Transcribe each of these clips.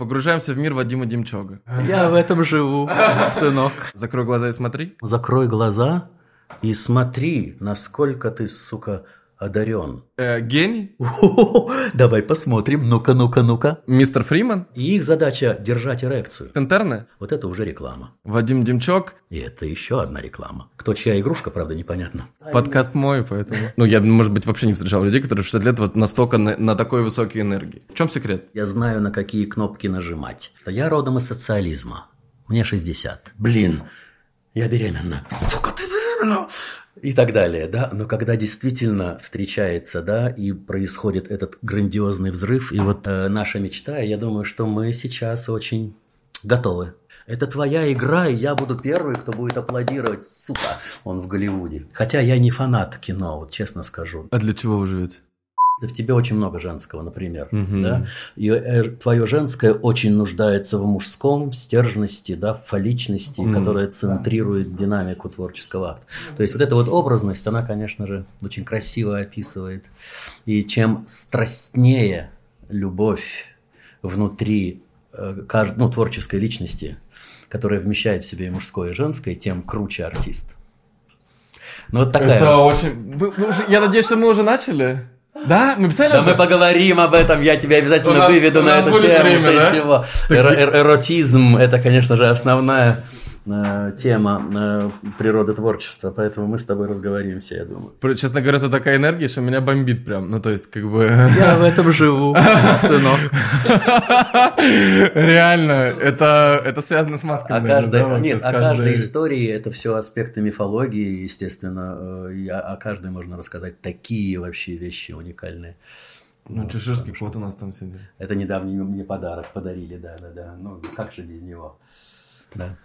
Погружаемся в мир Вадима Демчога. Я в этом живу, сынок. Закрой глаза и смотри. Закрой глаза и смотри, насколько ты, сука, одарен. Э, гений? Давай посмотрим. Ну-ка, ну-ка, ну-ка. Мистер Фриман? И их задача держать эрекцию. Интерны? Вот это уже реклама. Вадим Демчок? И это еще одна реклама. Кто чья игрушка, правда, непонятно. Подкаст мой, поэтому... Ну, я, может быть, вообще не встречал людей, которые 60 лет вот настолько на, на такой высокой энергии. В чем секрет? Я знаю, на какие кнопки нажимать. Я родом из социализма. Мне 60. Блин, я беременна. Сука, ты беременна! И так далее, да. Но когда действительно встречается, да, и происходит этот грандиозный взрыв, и вот э, наша мечта, я думаю, что мы сейчас очень готовы. Это твоя игра, и я буду первый, кто будет аплодировать, сука, он в Голливуде. Хотя я не фанат кино, вот честно скажу. А для чего вы живете? В тебе очень много женского, например, угу. да, и э, твое женское очень нуждается в мужском, в стержности, да, в фаличности, угу. которая центрирует динамику творческого акта. То есть вот эта вот образность, она, конечно же, очень красиво описывает. И чем страстнее любовь внутри э, кажд... ну, творческой личности, которая вмещает в себе и мужское, и женское, тем круче артист. Ну вот такая. Это очень. Вы, вы уже... Я надеюсь, что мы уже начали. Да? Мы писали Да мы поговорим об этом, я тебя обязательно нас, выведу на эту тему. Время, да? чего? Эр- эр- эротизм – это, конечно же, основная Э, тема э, природы творчества, поэтому мы с тобой разговоримся, я думаю. Честно говоря, это такая энергия, что меня бомбит прям, ну то есть как бы... Я в этом живу, сынок. Реально, это, это связано с масками. А каждой, да, нет, о каждой истории это все аспекты мифологии, естественно, э, о каждой можно рассказать такие вообще вещи уникальные. Ну, вот, Чеширский кот у нас там сидит. Это недавний мне подарок подарили, да, да, да. Ну, как же без него? Да.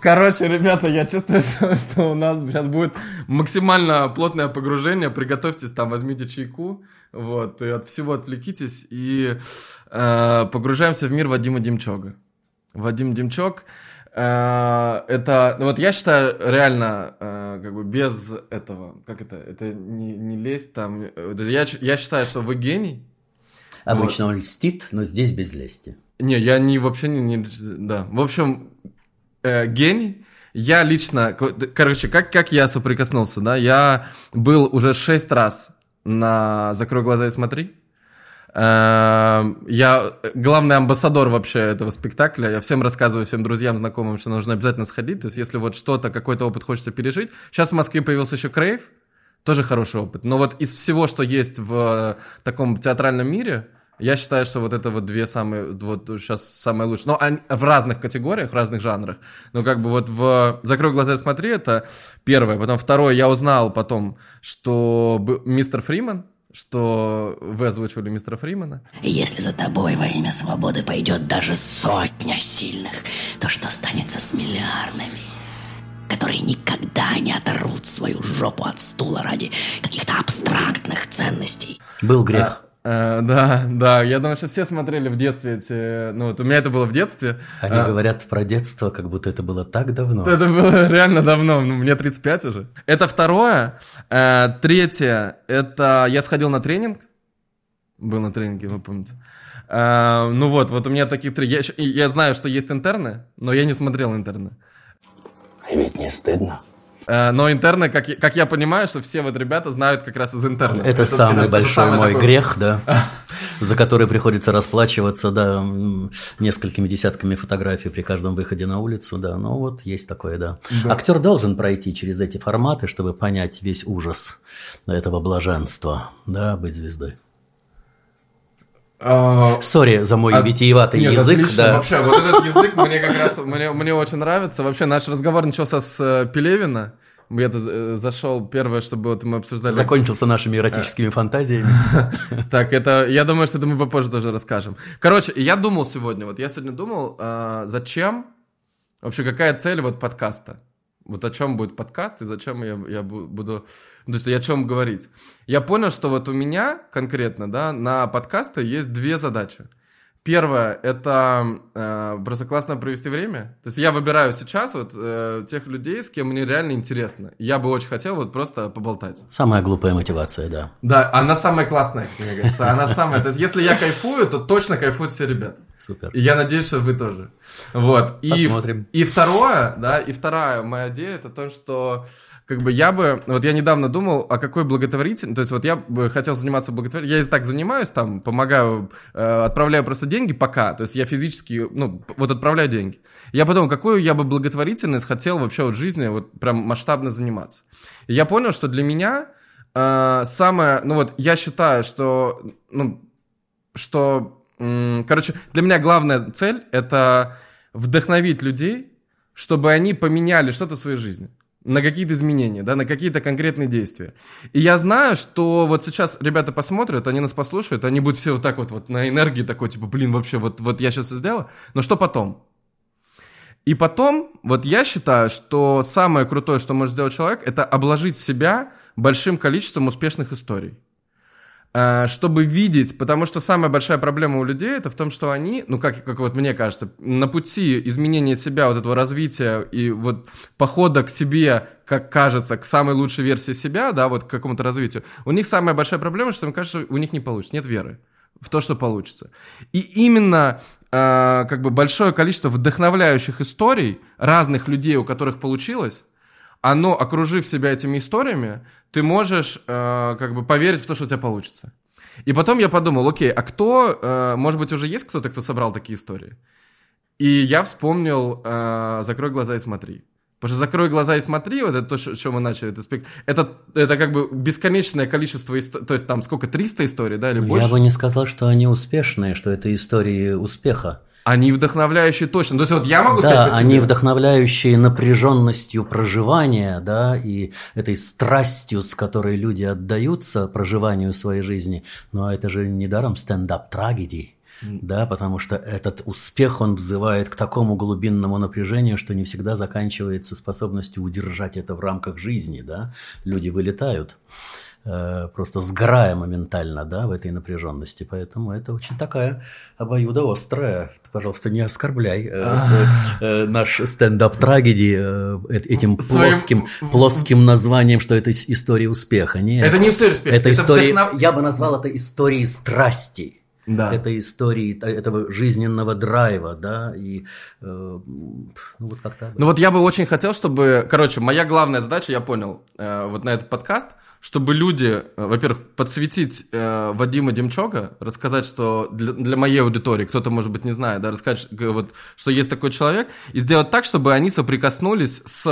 Короче, ребята, я чувствую, что у нас сейчас будет максимально плотное погружение. Приготовьтесь, там возьмите чайку, вот, и от всего отвлекитесь и э, погружаемся в мир Вадима Демчога. Вадим Демчок э, это, ну вот я считаю, реально, э, как бы без этого, как это, это не, не лезть там. Я, я считаю, что вы гений. Обычно вот. он льстит, но здесь без лести. Не, я не вообще не, не да. В общем, э, гений. Я лично, короче, как, как я соприкоснулся, да, я был уже шесть раз на «Закрой глаза и смотри». Э, я главный амбассадор вообще этого спектакля. Я всем рассказываю, всем друзьям, знакомым, что нужно обязательно сходить. То есть, если вот что-то, какой-то опыт хочется пережить. Сейчас в Москве появился еще Крейв, тоже хороший опыт. Но вот из всего, что есть в таком театральном мире, я считаю, что вот это вот две самые, вот сейчас самые лучшие. Но они в разных категориях, в разных жанрах. Но как бы вот в «Закрой глаза и смотри» это первое. Потом второе, я узнал потом, что мистер Фриман, что вы озвучивали мистера Фримана. Если за тобой во имя свободы пойдет даже сотня сильных, то что останется с миллиардами? которые никогда не оторвут свою жопу от стула ради каких-то абстрактных ценностей. Был грех. А, Э, да, да, я думаю, что все смотрели в детстве эти... Ну, вот у меня это было в детстве. Они а, говорят про детство, как будто это было так давно. Это было реально давно, ну, мне 35 уже. Это второе. Э, третье, это я сходил на тренинг. Был на тренинге, вы помните. Э, ну вот, вот у меня таких три. Я, я знаю, что есть интерны, но я не смотрел интерны. И ведь не стыдно. Э, но интерны, как, как я понимаю, что все вот ребята знают как раз из интерна. Это, это самый это, большой это мой такой... грех, да, за который приходится расплачиваться, да, несколькими десятками фотографий при каждом выходе на улицу, да. Но вот есть такое, да. да. Актер должен пройти через эти форматы, чтобы понять весь ужас этого блаженства, да, быть звездой. А, Сори за мой а, витиеватый нет, язык. Отлично. Да. Вообще, вот этот язык мне как раз мне, мне очень нравится. Вообще, наш разговор начался с э, Пелевина. Я э, зашел, первое, что было, мы обсуждали... Закончился нашими эротическими фантазиями. Так, это, я думаю, что это мы попозже тоже расскажем. Короче, я думал сегодня, вот я сегодня думал, а, зачем, вообще какая цель вот подкаста? Вот о чем будет подкаст и зачем я, я буду... То есть о чем говорить. Я понял, что вот у меня конкретно, да, на подкасты есть две задачи. Первое – это э, просто классно провести время. То есть я выбираю сейчас вот э, тех людей, с кем мне реально интересно. Я бы очень хотел вот просто поболтать. Самая глупая мотивация, да. Да, она самая классная, мне кажется. Она самая. То есть если я кайфую, то точно кайфуют все ребята. Супер. И я надеюсь, что вы тоже. Вот. И, Посмотрим. И второе, да, и вторая моя идея, это то, что как бы я бы, вот я недавно думал, о какой благотворительности, то есть вот я бы хотел заниматься благотворительностью, я и так занимаюсь, там, помогаю, э, отправляю просто деньги пока, то есть я физически, ну, вот отправляю деньги. Я подумал, какую я бы благотворительность хотел вообще вот жизни вот прям масштабно заниматься. И я понял, что для меня э, самое, ну вот я считаю, что, ну, что, м, короче, для меня главная цель это вдохновить людей, чтобы они поменяли что-то в своей жизни на какие-то изменения, да, на какие-то конкретные действия. И я знаю, что вот сейчас ребята посмотрят, они нас послушают, они будут все вот так вот, вот на энергии такой, типа, блин, вообще, вот, вот я сейчас это сделаю, но что потом? И потом, вот я считаю, что самое крутое, что может сделать человек, это обложить себя большим количеством успешных историй. Э, чтобы видеть, потому что самая большая проблема у людей это в том, что они, ну как, как вот мне кажется, на пути изменения себя, вот этого развития и вот похода к себе, как кажется, к самой лучшей версии себя, да, вот к какому-то развитию, у них самая большая проблема, что, мне кажется, у них не получится, нет веры в то, что получится. И именно э, как бы большое количество вдохновляющих историй разных людей, у которых получилось, оно, окружив себя этими историями, ты можешь э, как бы поверить в то, что у тебя получится. И потом я подумал, окей, а кто, э, может быть, уже есть кто-то, кто собрал такие истории? И я вспомнил э, «Закрой глаза и смотри». Потому что «Закрой глаза и смотри», вот это то, с чего мы начали этот спектакль, это, это как бы бесконечное количество историй, то есть там сколько, 300 историй, да, или Ну, больше? Я бы не сказал, что они успешные, что это истории успеха. Они вдохновляющие точно. То есть вот я могу Да, сказать по они вдохновляющие напряженностью проживания, да, и этой страстью, с которой люди отдаются проживанию своей жизни. Но это же недаром стендап трагедии. Да, потому что этот успех, он взывает к такому глубинному напряжению, что не всегда заканчивается способностью удержать это в рамках жизни, да. Люди вылетают, просто сгорая моментально, да, в этой напряженности. Поэтому это очень такая обоюдоострая. Ты, пожалуйста, не оскорбляй э, с- э, наш стендап трагедии э, эт- этим плоским, плоским названием, что это ис- история успеха. Нет. Это не история успеха. Это история, я бы назвал это историей страсти. Да. Это истории этого жизненного драйва, да, и э, ну вот как-то. Ну вот я бы очень хотел, чтобы... Короче, моя главная задача, я понял, э, вот на этот подкаст, чтобы люди, э, во-первых, подсветить э, Вадима Демчока, рассказать, что для, для моей аудитории, кто-то, может быть, не знает, да, рассказать, вот, что есть такой человек, и сделать так, чтобы они соприкоснулись с...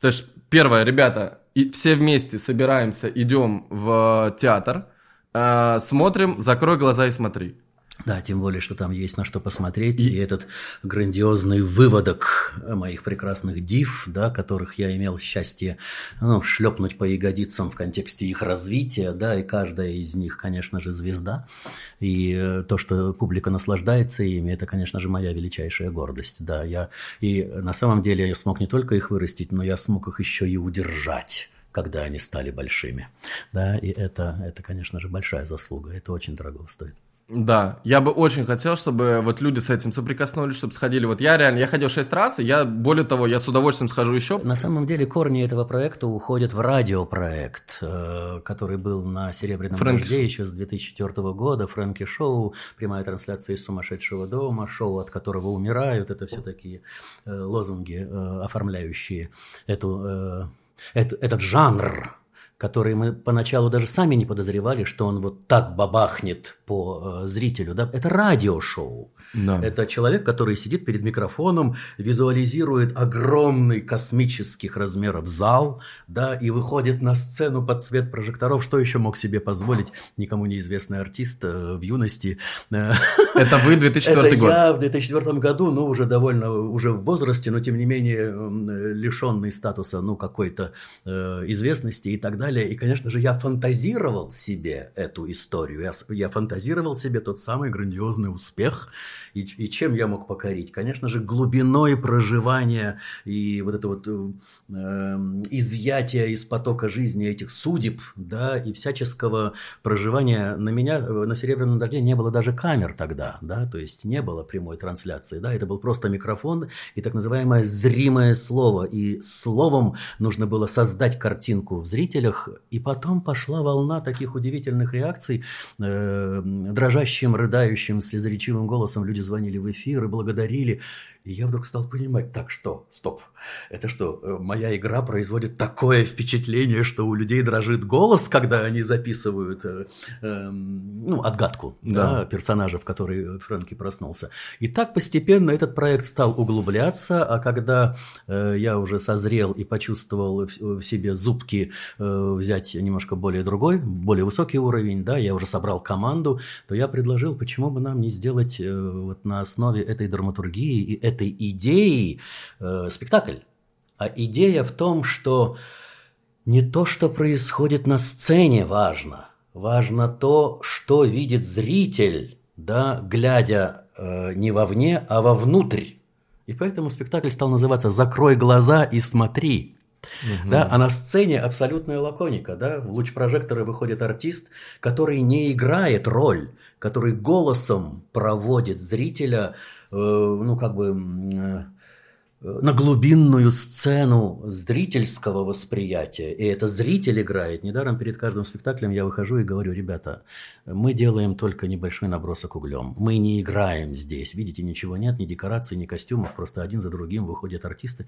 То есть, первое, ребята, и все вместе собираемся, идем в театр, э, смотрим «Закрой глаза и смотри». Да, тем более, что там есть на что посмотреть. И, этот грандиозный выводок моих прекрасных див, да, которых я имел счастье ну, шлепнуть по ягодицам в контексте их развития, да, и каждая из них, конечно же, звезда. И э, то, что публика наслаждается ими, это, конечно же, моя величайшая гордость. Да, я, и на самом деле я смог не только их вырастить, но я смог их еще и удержать когда они стали большими. Да, и это, это, конечно же, большая заслуга. Это очень дорого стоит. Да, я бы очень хотел, чтобы вот люди с этим соприкоснулись, чтобы сходили. Вот я реально, я ходил шесть раз, и я, более того, я с удовольствием схожу еще. На самом деле корни этого проекта уходят в радиопроект, э, который был на «Серебряном Фрэнки дожде» еще с 2004 года. Фрэнки Шоу, прямая трансляция из «Сумасшедшего дома», шоу, от которого умирают. Это все такие э, лозунги, э, оформляющие эту, эт- этот жанр который мы поначалу даже сами не подозревали, что он вот так бабахнет по э, зрителю. Да? Это радиошоу. Да. Это человек, который сидит перед микрофоном, визуализирует огромный космических размеров зал, да, и выходит на сцену под свет прожекторов. Что еще мог себе позволить никому неизвестный артист э, в юности? Это вы, 2004 это год. я в 2004 году, ну, уже довольно, уже в возрасте, но тем не менее лишенный статуса, ну, какой-то э, известности и так далее. И, конечно же, я фантазировал себе эту историю. Я, я фантазировал себе тот самый грандиозный успех. И, и чем я мог покорить? Конечно же, глубиной проживания и вот это вот э, эм, изъятие из потока жизни этих судеб, да, и всяческого проживания. На меня э, на «Серебряном дожде» не было даже камер тогда, да, то есть не было прямой трансляции, да, это был просто микрофон и так называемое зримое слово. И словом нужно было создать картинку в зрителях, и потом пошла волна таких удивительных реакций, э, дрожащим, рыдающим, слезоречивым голосом люди звонили в эфир и благодарили. И я вдруг стал понимать, так что, стоп, это что, э, моя игра производит такое впечатление, что у людей дрожит голос, когда они записывают э, э, ну, отгадку да. Да, персонажа, в который Фрэнки проснулся. И так постепенно этот проект стал углубляться, а когда э, я уже созрел и почувствовал в, в себе зубки э, взять немножко более другой, более высокий уровень, да, я уже собрал команду, то я предложил, почему бы нам не сделать э, вот на основе этой драматургии и этой идеи э, спектакль. А идея в том, что не то, что происходит на сцене, важно. Важно то, что видит зритель, да, глядя э, не вовне, а вовнутрь. И поэтому спектакль стал называться «Закрой глаза и смотри». Угу. Да, а на сцене абсолютная лаконика. Да? В луч прожектора выходит артист, который не играет роль, который голосом проводит зрителя ну, как бы э, на глубинную сцену зрительского восприятия. И это зритель играет. Недаром перед каждым спектаклем я выхожу и говорю, ребята, мы делаем только небольшой набросок углем. Мы не играем здесь. Видите, ничего нет, ни декораций, ни костюмов. Просто один за другим выходят артисты.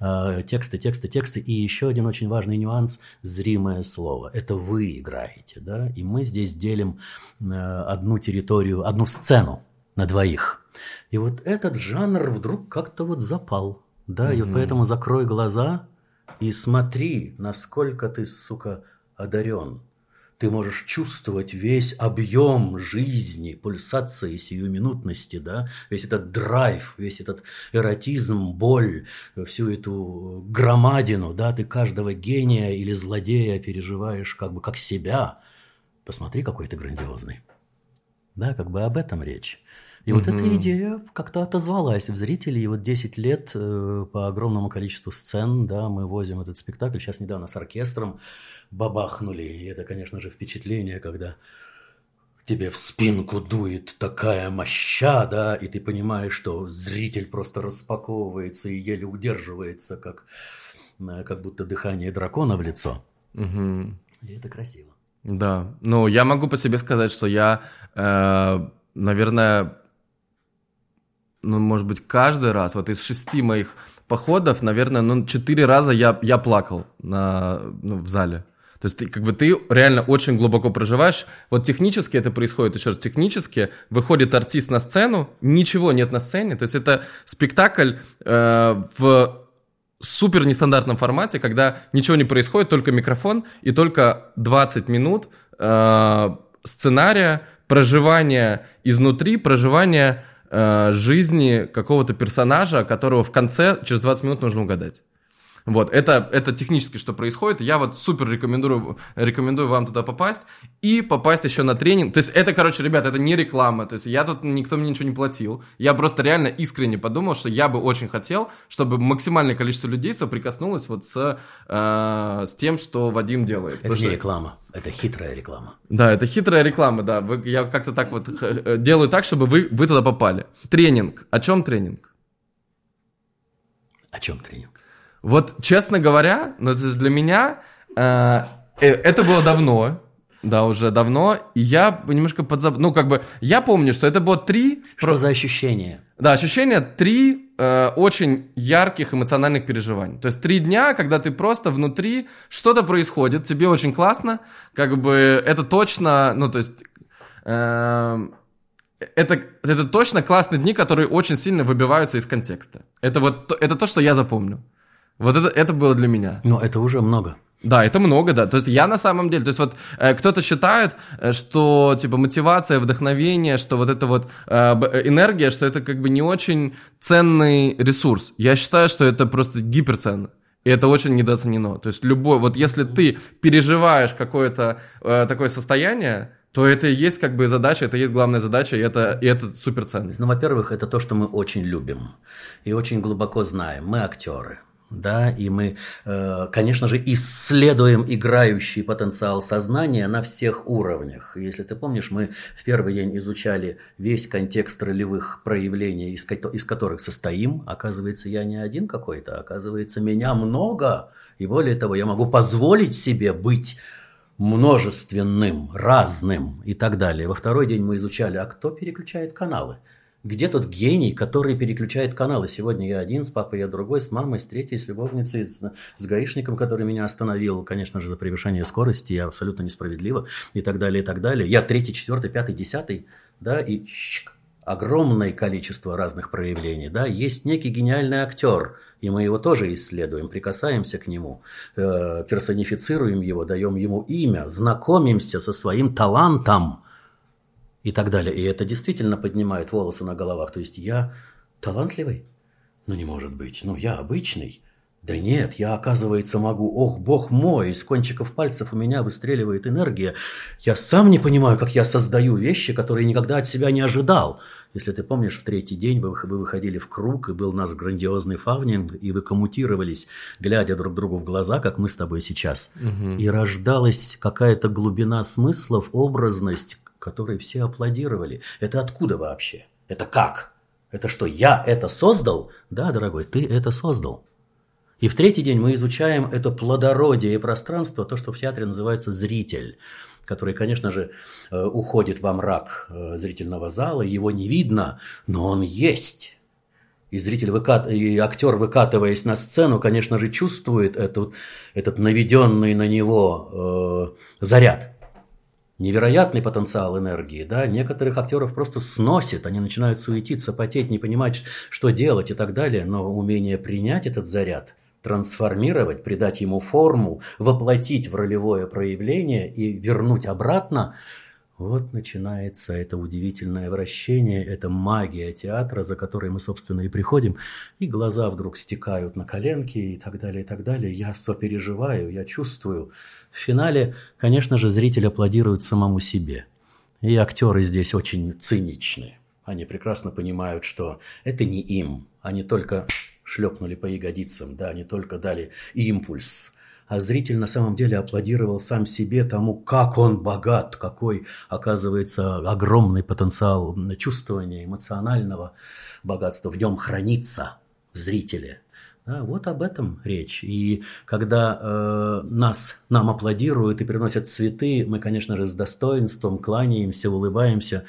Э, тексты, тексты, тексты. И еще один очень важный нюанс – зримое слово. Это вы играете. Да? И мы здесь делим одну территорию, одну сцену на двоих – и вот этот жанр вдруг как-то вот запал. Да, mm-hmm. и поэтому закрой глаза и смотри, насколько ты, сука, одарен. Ты можешь чувствовать весь объем жизни, пульсации, сиюминутности, да, весь этот драйв, весь этот эротизм, боль, всю эту громадину, да, ты каждого гения или злодея переживаешь как бы как себя. Посмотри, какой ты грандиозный. Да, как бы об этом речь. И вот эта идея как-то отозвалась в зрителей. И вот 10 лет э, по огромному количеству сцен, да, мы возим этот спектакль. Сейчас недавно с оркестром бабахнули. И это, конечно же, впечатление, когда тебе в спинку дует такая моща, да, и ты понимаешь, что зритель просто распаковывается и еле удерживается, как, э, как будто дыхание дракона в лицо. Угу. И это красиво. Да, ну я могу по себе сказать, что я, э, наверное, ну, может быть, каждый раз, вот из шести моих походов, наверное, ну, четыре раза я, я плакал на, ну, в зале. То есть ты, как бы ты реально очень глубоко проживаешь. Вот технически это происходит, еще раз, технически выходит артист на сцену, ничего нет на сцене. То есть это спектакль э, в супер нестандартном формате, когда ничего не происходит, только микрофон и только 20 минут э, сценария, проживания изнутри, проживания э, жизни какого-то персонажа, которого в конце через 20 минут нужно угадать. Вот, это, это технически что происходит. Я вот супер рекомендую, рекомендую вам туда попасть и попасть еще на тренинг. То есть это, короче, ребят, это не реклама. То есть я тут, никто мне ничего не платил. Я просто реально искренне подумал, что я бы очень хотел, чтобы максимальное количество людей соприкоснулось вот с, э, с тем, что Вадим делает. Это не реклама, это хитрая реклама. Да, это хитрая реклама, да. Вы, я как-то так вот э, делаю так, чтобы вы, вы туда попали. Тренинг. О чем тренинг? О чем тренинг? Вот, честно говоря, ну, это для меня э, э, это было давно, да, уже давно, и я немножко подзабыл, ну, как бы, я помню, что это было три... Что про... за ощущения? Да, ощущения три э, очень ярких эмоциональных переживаний. То есть три дня, когда ты просто внутри, что-то происходит, тебе очень классно, как бы это точно, ну, то есть... Э, это, это точно классные дни, которые очень сильно выбиваются из контекста. Это вот это то, что я запомню. Вот это, это было для меня. Но это уже много. Да, это много, да. То есть я на самом деле, то есть вот э, кто-то считает, э, что типа мотивация, вдохновение, что вот это вот э, э, энергия, что это как бы не очень ценный ресурс. Я считаю, что это просто гиперценно. И это очень недооценено. То есть любой, вот если ты переживаешь какое-то э, такое состояние, то это и есть как бы задача, это и есть главная задача, и это, и это суперценность. Ну, во-первых, это то, что мы очень любим и очень глубоко знаем. Мы актеры да, и мы, э, конечно же, исследуем играющий потенциал сознания на всех уровнях. Если ты помнишь, мы в первый день изучали весь контекст ролевых проявлений, из, которых состоим. Оказывается, я не один какой-то, оказывается, меня много. И более того, я могу позволить себе быть множественным, разным и так далее. Во второй день мы изучали, а кто переключает каналы – Где тот гений, который переключает каналы? Сегодня я один, с папой я другой, с мамой, с третьей, с любовницей, с, с гаишником, который меня остановил, конечно же, за превышение скорости, я абсолютно несправедливо, и так далее, и так далее. Я третий, четвертый, пятый, десятый, да, и щик, огромное количество разных проявлений, да, есть некий гениальный актер, и мы его тоже исследуем, прикасаемся к нему, э, персонифицируем его, даем ему имя, знакомимся со своим талантом и так далее. И это действительно поднимает волосы на головах. То есть я талантливый? Ну, не может быть. Ну, я обычный. Да нет, я, оказывается, могу. Ох, бог мой, из кончиков пальцев у меня выстреливает энергия. Я сам не понимаю, как я создаю вещи, которые никогда от себя не ожидал. Если ты помнишь, в третий день вы, вы выходили в круг, и был наш грандиозный фавнинг, и вы коммутировались, глядя друг другу в глаза, как мы с тобой сейчас. Угу. И рождалась какая-то глубина смыслов, образность, которой все аплодировали. Это откуда вообще? Это как? Это что, я это создал? Да, дорогой, ты это создал. И в третий день мы изучаем это плодородие и пространство, то, что в театре называется зритель, который, конечно же, э, уходит во мрак э, зрительного зала, его не видно, но он есть. И зритель, выкат... и актер, выкатываясь на сцену, конечно же, чувствует этот, этот наведенный на него э, заряд невероятный потенциал энергии, да, некоторых актеров просто сносит, они начинают суетиться, потеть, не понимать, что делать и так далее, но умение принять этот заряд, трансформировать, придать ему форму, воплотить в ролевое проявление и вернуть обратно, вот начинается это удивительное вращение, это магия театра, за которой мы, собственно, и приходим, и глаза вдруг стекают на коленки и так далее, и так далее. Я сопереживаю, я чувствую, в финале, конечно же, зритель аплодирует самому себе. И актеры здесь очень циничны. Они прекрасно понимают, что это не им. Они только шлепнули по ягодицам, да, они только дали импульс. А зритель на самом деле аплодировал сам себе тому, как он богат, какой, оказывается, огромный потенциал чувствования, эмоционального богатства в нем хранится в зрителе. Да, вот об этом речь. И когда э, нас, нам аплодируют и приносят цветы, мы, конечно же, с достоинством кланяемся, улыбаемся,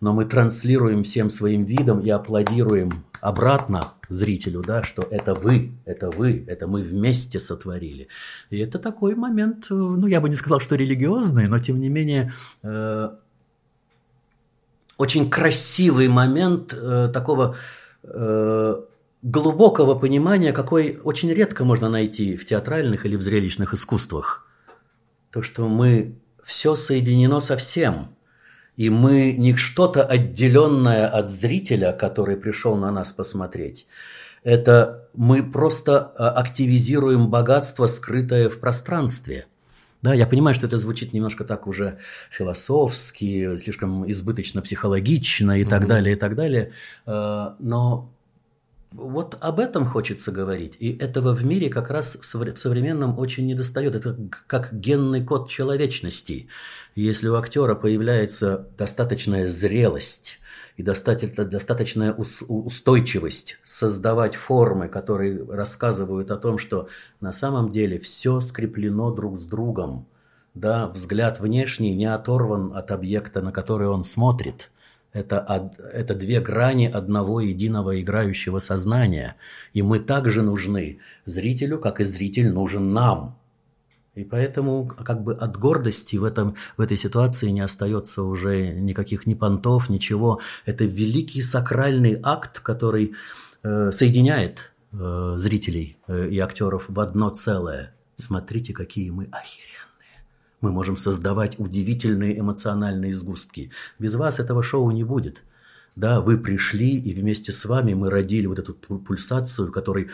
но мы транслируем всем своим видом и аплодируем обратно зрителю, да, что это вы, это вы, это мы вместе сотворили. И это такой момент, э, ну, я бы не сказал, что религиозный, но тем не менее... Э, очень красивый момент э, такого э, глубокого понимания, какой очень редко можно найти в театральных или в зрелищных искусствах. То, что мы все соединено со всем, и мы не что-то отделенное от зрителя, который пришел на нас посмотреть. Это мы просто а, активизируем богатство, скрытое в пространстве. Да, я понимаю, что это звучит немножко так уже философски, слишком избыточно психологично и mm-hmm. так далее, и так далее. Э, но вот об этом хочется говорить. И этого в мире как раз в современном очень недостает. Это как генный код человечности. Если у актера появляется достаточная зрелость и достаточная устойчивость создавать формы, которые рассказывают о том, что на самом деле все скреплено друг с другом. Да, взгляд внешний не оторван от объекта, на который он смотрит – это, это две грани одного единого играющего сознания. И мы также нужны зрителю, как и зритель нужен нам. И поэтому как бы от гордости в, этом, в этой ситуации не остается уже никаких ни понтов, ничего. Это великий сакральный акт, который э, соединяет э, зрителей э, и актеров в одно целое. Смотрите, какие мы охеренные мы можем создавать удивительные эмоциональные сгустки. Без вас этого шоу не будет. Да, вы пришли, и вместе с вами мы родили вот эту пульсацию, которой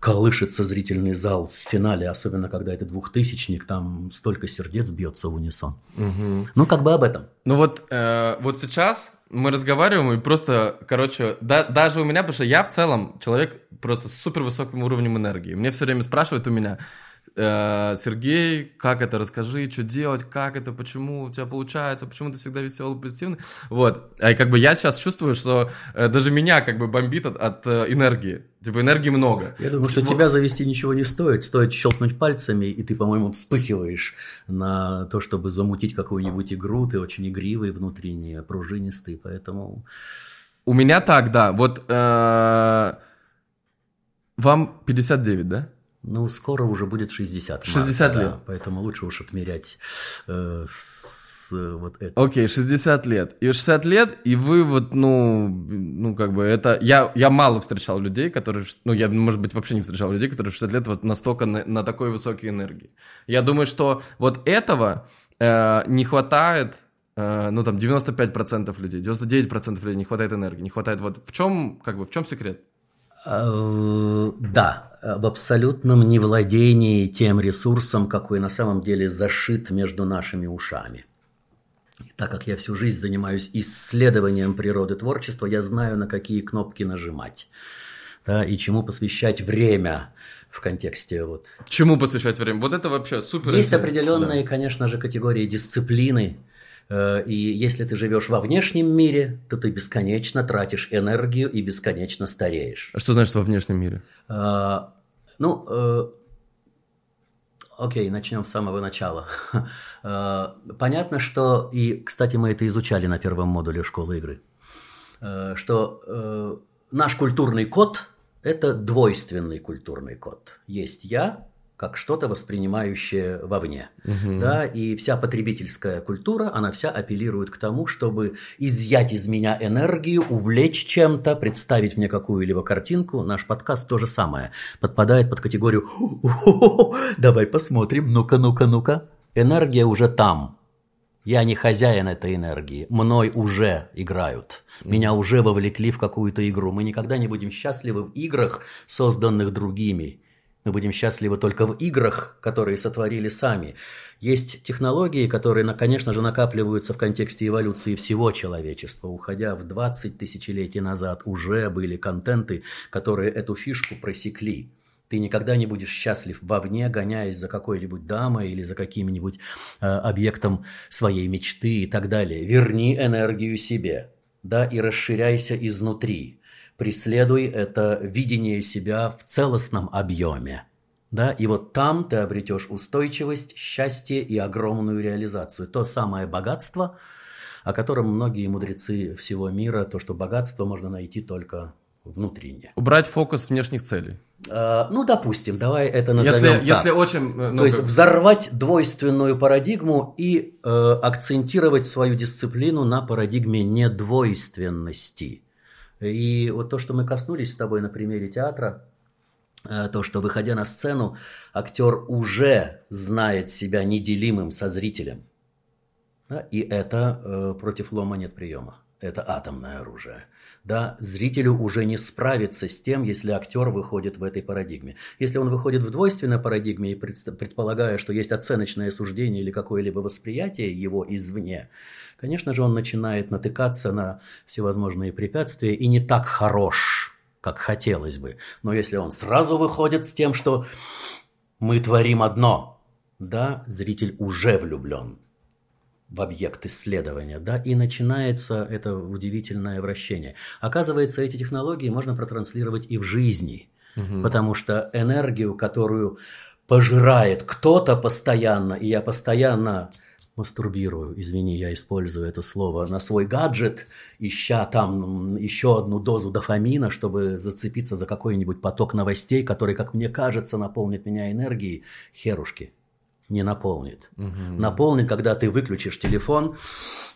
колышется зрительный зал в финале, особенно когда это двухтысячник, там столько сердец бьется в унисон. Угу. Ну, как бы об этом. Ну вот, э, вот сейчас мы разговариваем, и просто, короче, да, даже у меня, потому что я в целом человек просто с супер высоким уровнем энергии. Мне все время спрашивают у меня, Сергей, как это, расскажи, что делать, как это, почему у тебя получается, почему ты всегда веселый, позитивный. Вот. А как бы я сейчас чувствую, что э, даже меня как бы бомбит от, от э, энергии. Типа энергии много. Я думаю, что вот. тебя завести ничего не стоит. Стоит щелкнуть пальцами, и ты, по-моему, вспыхиваешь на то, чтобы замутить какую-нибудь игру. Ты очень игривый, внутренний, пружинистый, поэтому... у меня так, да. Вот э, вам 59, да? Ну, скоро уже будет 60. 60 марта, лет. Да, поэтому лучше уж отмерять э, с э, вот это. Окей, 60 лет. И 60 лет, и вы вот, ну, ну, как бы это... Я, я мало встречал людей, которые... Ну, я, может быть, вообще не встречал людей, которые в 60 лет вот настолько на, на такой высокой энергии. Я думаю, что вот этого э, не хватает... э, ну, там, 95% людей, 99% людей не хватает энергии, не хватает... Вот в чем, как бы, в чем секрет? Э, Да, в абсолютном невладении тем ресурсом, какой на самом деле зашит между нашими ушами. И так как я всю жизнь занимаюсь исследованием природы творчества, я знаю, на какие кнопки нажимать. Да, и чему посвящать время в контексте вот Чему посвящать время? Вот это вообще супер. Есть определенные, конечно же, категории дисциплины. Э, И если ты живешь во внешнем мире, то ты бесконечно тратишь энергию и бесконечно стареешь. А что значит во внешнем мире? Э, Ну, э, окей, начнем с самого начала. Понятно, что, и, кстати, мы это изучали на первом модуле школы игры, что наш культурный код – это двойственный культурный код. Есть я, как что-то воспринимающее вовне. Да, и вся потребительская культура, она вся апеллирует к тому, чтобы изъять из меня энергию, увлечь чем-то, представить мне какую-либо картинку. Наш подкаст то же самое. Подпадает под категорию «О-о-о, «давай посмотрим, ну-ка, ну-ка, ну-ка». Энергия уже там. Я не хозяин этой энергии. Мной уже играют. Меня уже вовлекли в какую-то игру. Мы никогда не будем счастливы в играх, созданных другими. Мы будем счастливы только в играх, которые сотворили сами. Есть технологии, которые, конечно же, накапливаются в контексте эволюции всего человечества. Уходя в 20 тысячелетий назад, уже были контенты, которые эту фишку просекли. Ты никогда не будешь счастлив вовне, гоняясь за какой-нибудь дамой или за каким-нибудь э, объектом своей мечты и так далее. Верни энергию себе, да, и расширяйся изнутри. Преследуй это видение себя в целостном объеме. Да, и вот там ты обретешь устойчивость, счастье и огромную реализацию. То самое богатство, о котором многие мудрецы всего мира, то, что богатство можно найти только внутренне. Убрать фокус внешних целей. Э, ну, допустим, давай это назовем Если, так. если очень... ну, То есть взорвать двойственную парадигму и э, акцентировать свою дисциплину на парадигме недвойственности. И вот то, что мы коснулись с тобой на примере театра, э, то, что выходя на сцену, актер уже знает себя неделимым со зрителем. И это э, против лома нет приема. Это атомное оружие. Да, зрителю уже не справиться с тем, если актер выходит в этой парадигме. Если он выходит в двойственной парадигме и предполагая, что есть оценочное суждение или какое-либо восприятие его извне, конечно же, он начинает натыкаться на всевозможные препятствия и не так хорош, как хотелось бы. Но если он сразу выходит с тем, что мы творим одно, да, зритель уже влюблен в объект исследования, да, и начинается это удивительное вращение. Оказывается, эти технологии можно протранслировать и в жизни, потому что энергию, которую пожирает кто-то постоянно, и я постоянно мастурбирую, извини, я использую это слово, на свой гаджет, ища там еще одну дозу дофамина, чтобы зацепиться за какой-нибудь поток новостей, который, как мне кажется, наполнит меня энергией, херушки не наполнит. Наполнит, когда ты выключишь телефон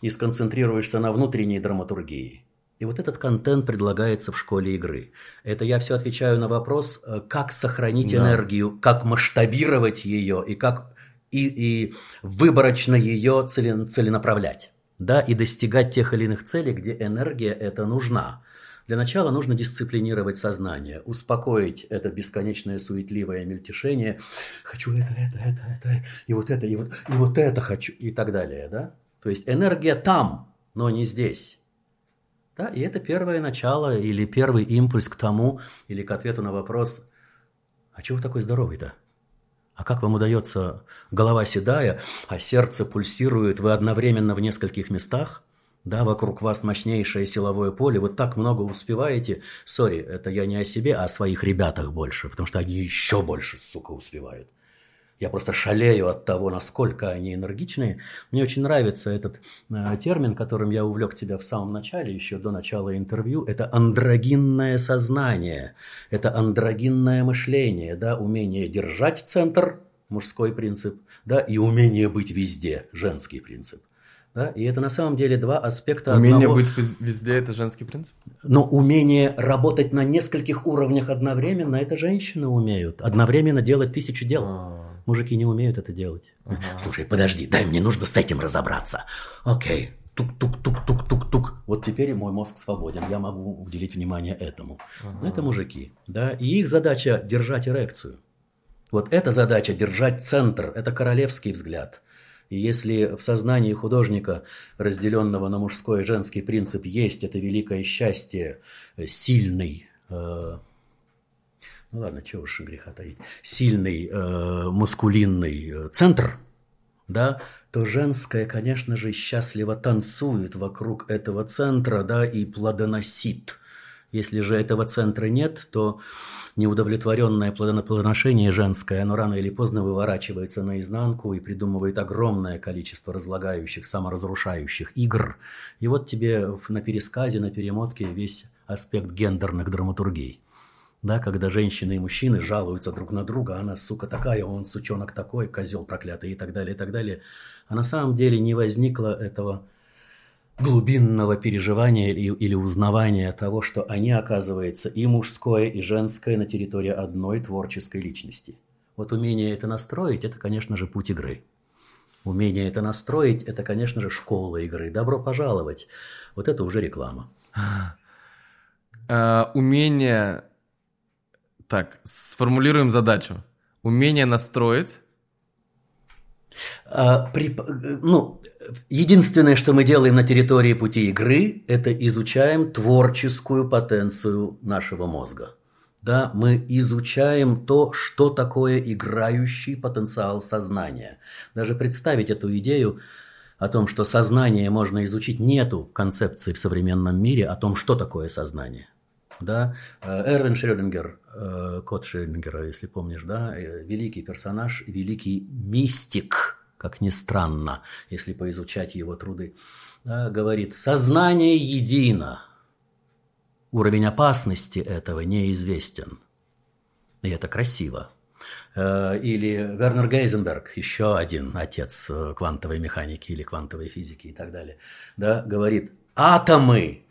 и сконцентрируешься на внутренней драматургии. И вот этот контент предлагается в школе игры. Это я все отвечаю на вопрос, э, как сохранить Да. энергию, как масштабировать ее и как и, и выборочно ее целен- целенаправлять. Да, и достигать тех или иных целей, где энергия это нужна. Для начала нужно дисциплинировать сознание, успокоить это бесконечное суетливое мельтешение. Хочу это, это, это, это, и вот это, и вот, и вот это хочу, и так далее. Да? То есть энергия там, но не здесь. Да, и это первое начало или первый импульс к тому, или к ответу на вопрос, а чего вы такой здоровый-то? А как вам удается голова седая, а сердце пульсирует, вы одновременно в нескольких местах? Да, вокруг вас мощнейшее силовое поле, вы так много успеваете. Сори, это я не о себе, а о своих ребятах больше, потому что они еще больше, сука, успевают. Я просто шалею от того, насколько они энергичные. Мне очень нравится этот э, термин, которым я увлек тебя в самом начале, еще до начала интервью. Это андрогинное сознание, это андрогинное мышление, да, умение держать центр, мужской принцип, да, и умение быть везде, женский принцип. Да? И это на самом деле два аспекта Умение одного... быть везде – это женский принцип? Но умение работать на нескольких уровнях одновременно – это женщины умеют. Одновременно делать тысячу дел. А-а-а. Мужики не умеют это делать. Ага. Слушай, подожди, дай мне нужно с этим разобраться. Окей, тук-тук-тук-тук-тук-тук. Вот теперь мой мозг свободен, я могу уделить внимание этому. Ага. Это мужики, да, и их задача держать эрекцию. Вот эта задача держать центр, это королевский взгляд. И если в сознании художника, разделенного на мужской и женский принцип, есть это великое счастье, э, сильный, э, ну ладно, чего уж греха таить, сильный э, мускулинный э, центр, да, то женское, конечно же, счастливо танцует вокруг этого центра, да, и плодоносит. Если же этого центра нет, то неудовлетворенное плодоношение женское, оно рано или поздно выворачивается наизнанку и придумывает огромное количество разлагающих, саморазрушающих игр. И вот тебе на пересказе, на перемотке весь аспект гендерных драматургий да, когда женщины и мужчины жалуются друг на друга, она, сука, такая, он, сучонок такой, козел проклятый и так далее, и так далее. А на самом деле не возникло этого глубинного переживания или, или узнавания того, что они, оказывается, и мужское, и женское на территории одной творческой личности. Вот умение это настроить, это, конечно же, путь игры. Умение это настроить, это, конечно же, школа игры. Добро пожаловать. Вот это уже реклама. Uh, умение так, сформулируем задачу. Умение настроить. А, при, ну, единственное, что мы делаем на территории пути игры, это изучаем творческую потенцию нашего мозга. Да, мы изучаем то, что такое играющий потенциал сознания. Даже представить эту идею о том, что сознание можно изучить, нету концепции в современном мире о том, что такое сознание. Да? Э, Эрвин Шрёдингер, э, кот Шрёдингера, если помнишь, да, э, великий персонаж, великий мистик, как ни странно, если поизучать его труды, да, говорит, сознание едино, уровень опасности этого неизвестен. И это красиво. Или Вернер Гейзенберг, еще один отец квантовой механики или квантовой физики и так далее, да, говорит, атомы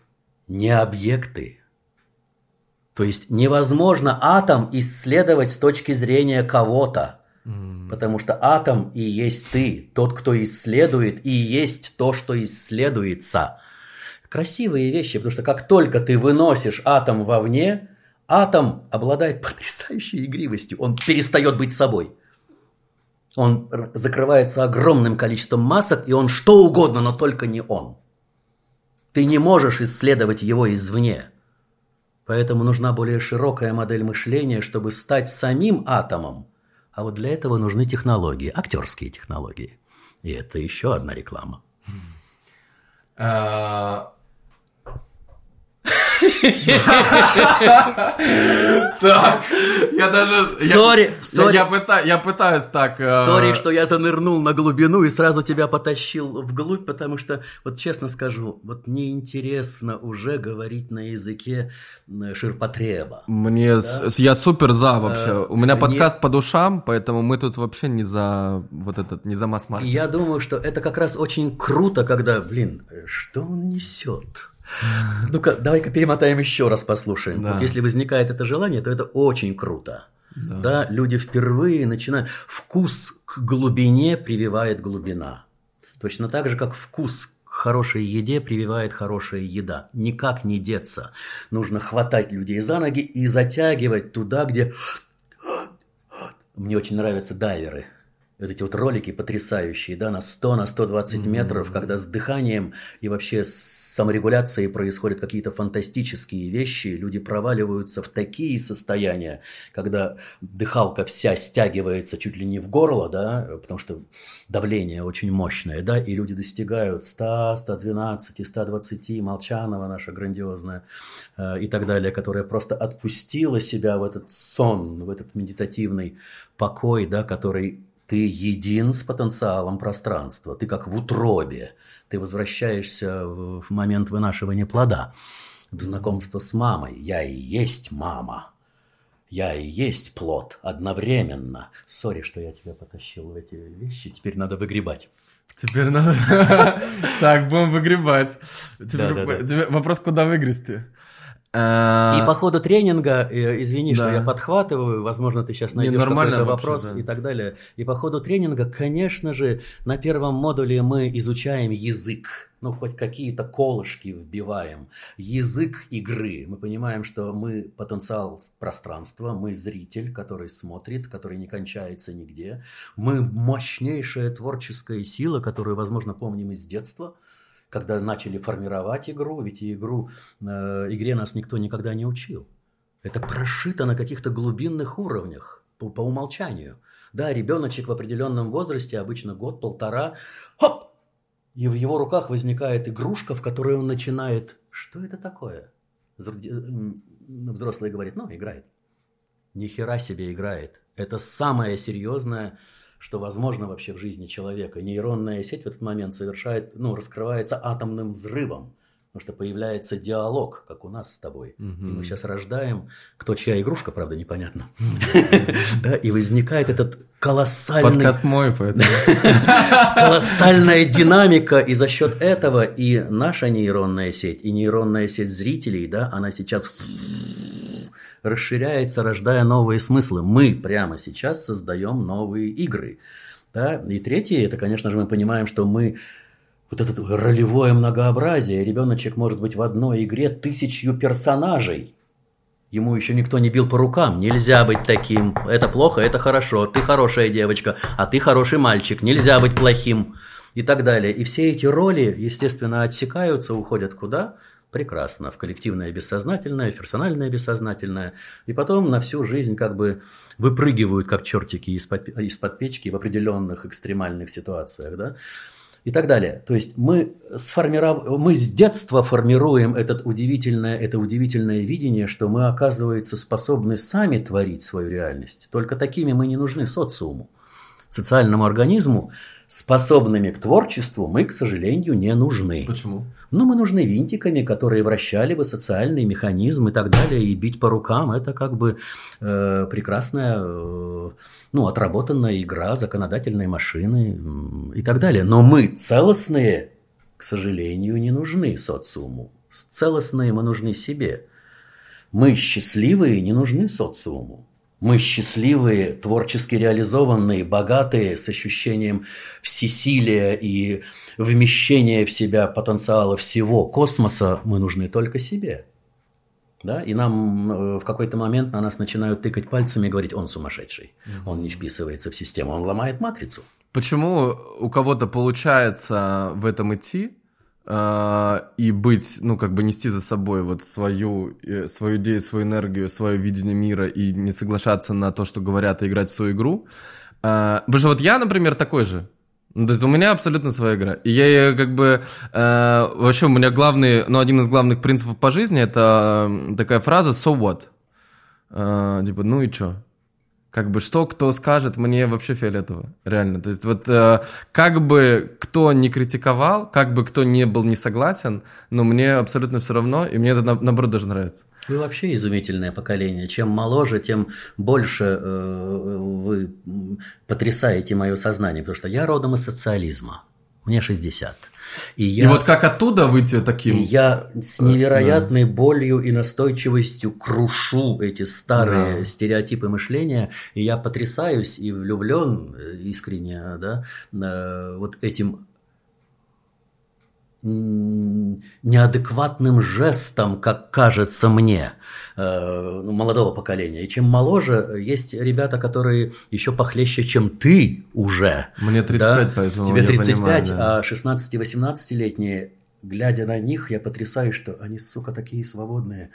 не объекты, то есть невозможно атом исследовать с точки зрения кого-то. Mm. Потому что атом и есть ты, тот, кто исследует, и есть то, что исследуется. Красивые вещи, потому что как только ты выносишь атом вовне, атом обладает потрясающей игривостью. Он перестает быть собой. Он закрывается огромным количеством масок, и он что угодно, но только не он. Ты не можешь исследовать его извне. Поэтому нужна более широкая модель мышления, чтобы стать самим атомом. А вот для этого нужны технологии, актерские технологии. И это еще одна реклама. А, так, я даже... Sorry, sorry. Я пытаюсь так... Э, sorry, что я занырнул на глубину и сразу тебя потащил вглубь, потому что, вот честно скажу, вот неинтересно уже говорить на языке ширпотреба. Мне... Я супер за вообще. Э, У меня подкаст по душам, поэтому мы тут вообще не за вот этот, не за масс-маркет. Я думаю, что это как раз очень круто, когда, блин, что он несет? Ну-ка, давай-ка перемотаем еще раз, послушаем. Да. Вот если возникает это желание, то это очень круто. Да. да, люди впервые начинают... Вкус к глубине прививает глубина. Точно так же, как вкус к хорошей еде прививает хорошая еда. Никак не деться. Нужно хватать людей за ноги и затягивать туда, где... Мне очень нравятся дайверы вот эти вот ролики потрясающие, да, на 100, на 120 mm-hmm. метров, когда с дыханием и вообще с саморегуляцией происходят какие-то фантастические вещи, люди проваливаются в такие состояния, когда дыхалка вся стягивается чуть ли не в горло, да, потому что давление очень мощное, да, и люди достигают 100, 112, 120, Молчанова наша грандиозная э, и так далее, которая просто отпустила себя в этот сон, в этот медитативный покой, да, который Ты един с потенциалом пространства. Ты как в утробе. Ты возвращаешься в момент вынашивания плода, в знакомство с мамой. Я и есть мама. Я и есть плод одновременно. Сори, что я тебя потащил в эти вещи. Теперь надо выгребать. Теперь надо... Так, будем выгребать. Вопрос, куда выгрести? А, и по ходу тренинга, э, извини, да. что я подхватываю, возможно, ты сейчас найдешь какой-то вопрос да. и так далее. И по ходу тренинга, конечно же, на первом модуле мы изучаем язык. Ну, хоть какие-то колышки вбиваем. Язык игры. Мы понимаем, что мы потенциал пространства, мы зритель, который смотрит, который не кончается нигде. Мы мощнейшая творческая сила, которую, возможно, помним из детства – когда начали формировать игру, ведь игру, э, игре нас никто никогда не учил. Это прошито на каких-то глубинных уровнях, по, по умолчанию. Да, ребеночек в определенном возрасте, обычно год-полтора, хоп! И в его руках возникает игрушка, в которой он начинает... Что это такое? Взрослый говорит, ну, играет. Ни хера себе играет. Это самое серьезное что возможно вообще в жизни человека. Нейронная сеть в этот момент совершает, ну, раскрывается атомным взрывом, потому что появляется диалог, как у нас с тобой. Угу. И мы сейчас рождаем, кто чья игрушка, правда, непонятно. Да, и возникает этот колоссальный... Подкаст мой, поэтому... Колоссальная динамика, и за счет этого и наша нейронная сеть, и нейронная сеть зрителей, да, она сейчас расширяется, рождая новые смыслы. Мы прямо сейчас создаем новые игры. Да? И третье, это, конечно же, мы понимаем, что мы вот это ролевое многообразие. Ребеночек может быть в одной игре тысячью персонажей. Ему еще никто не бил по рукам. Нельзя быть таким. Это плохо, это хорошо. Ты хорошая девочка, а ты хороший мальчик. Нельзя быть плохим. И так далее. И все эти роли, естественно, отсекаются, уходят куда? Прекрасно, в коллективное бессознательное, в персональное бессознательное, и потом на всю жизнь как бы выпрыгивают как чертики из-под, из-под печки в определенных экстремальных ситуациях, да, и так далее. То есть мы, сформиров... мы с детства формируем этот удивительное, это удивительное видение, что мы, оказывается, способны сами творить свою реальность. Только такими мы не нужны социуму, социальному организму, способными к творчеству мы, к сожалению, не нужны. Почему? Ну, мы нужны винтиками, которые вращали бы социальный механизм и так далее, и бить по рукам – это как бы э, прекрасная, э, ну, отработанная игра законодательной машины и так далее. Но мы целостные, к сожалению, не нужны социуму. Целостные мы нужны себе. Мы счастливые не нужны социуму. Мы счастливые, творчески реализованные, богатые, с ощущением всесилия и вмещения в себя потенциала всего космоса. Мы нужны только себе. Да? И нам э, в какой-то момент на нас начинают тыкать пальцами и говорить, он сумасшедший, он не вписывается в систему, он ломает матрицу. Почему у кого-то получается в этом идти, и быть, ну, как бы нести за собой вот свою, э, свою идею, свою энергию, свое видение мира и не соглашаться на то, что говорят, и играть в свою игру. Потому что вот я, например, такой же. Ну, то есть у меня абсолютно своя игра. И я как бы... Э, вообще у меня главный, ну, один из главных принципов по жизни это такая фраза «so what?». Э, типа, ну и чё? Как бы что кто скажет, мне вообще фиолетово, реально. То есть вот э, как бы кто не критиковал, как бы кто не был не согласен, но мне абсолютно все равно, и мне это на, наоборот даже нравится. Вы вообще изумительное поколение. Чем моложе, тем больше э, вы потрясаете мое сознание, потому что я родом из социализма. Мне 60. И, я, и вот как оттуда выйти таким? Я с невероятной да. болью и настойчивостью крушу эти старые да. стереотипы мышления, и я потрясаюсь и влюблен э, искренне, да, э, вот этим неадекватным жестом, как кажется мне, э, молодого поколения. И чем моложе, есть ребята, которые еще похлеще, чем ты уже. Мне 35, да? поэтому Тебе 35, понимаю, да. а 16-18-летние, глядя на них, я потрясаюсь, что они, сука, такие свободные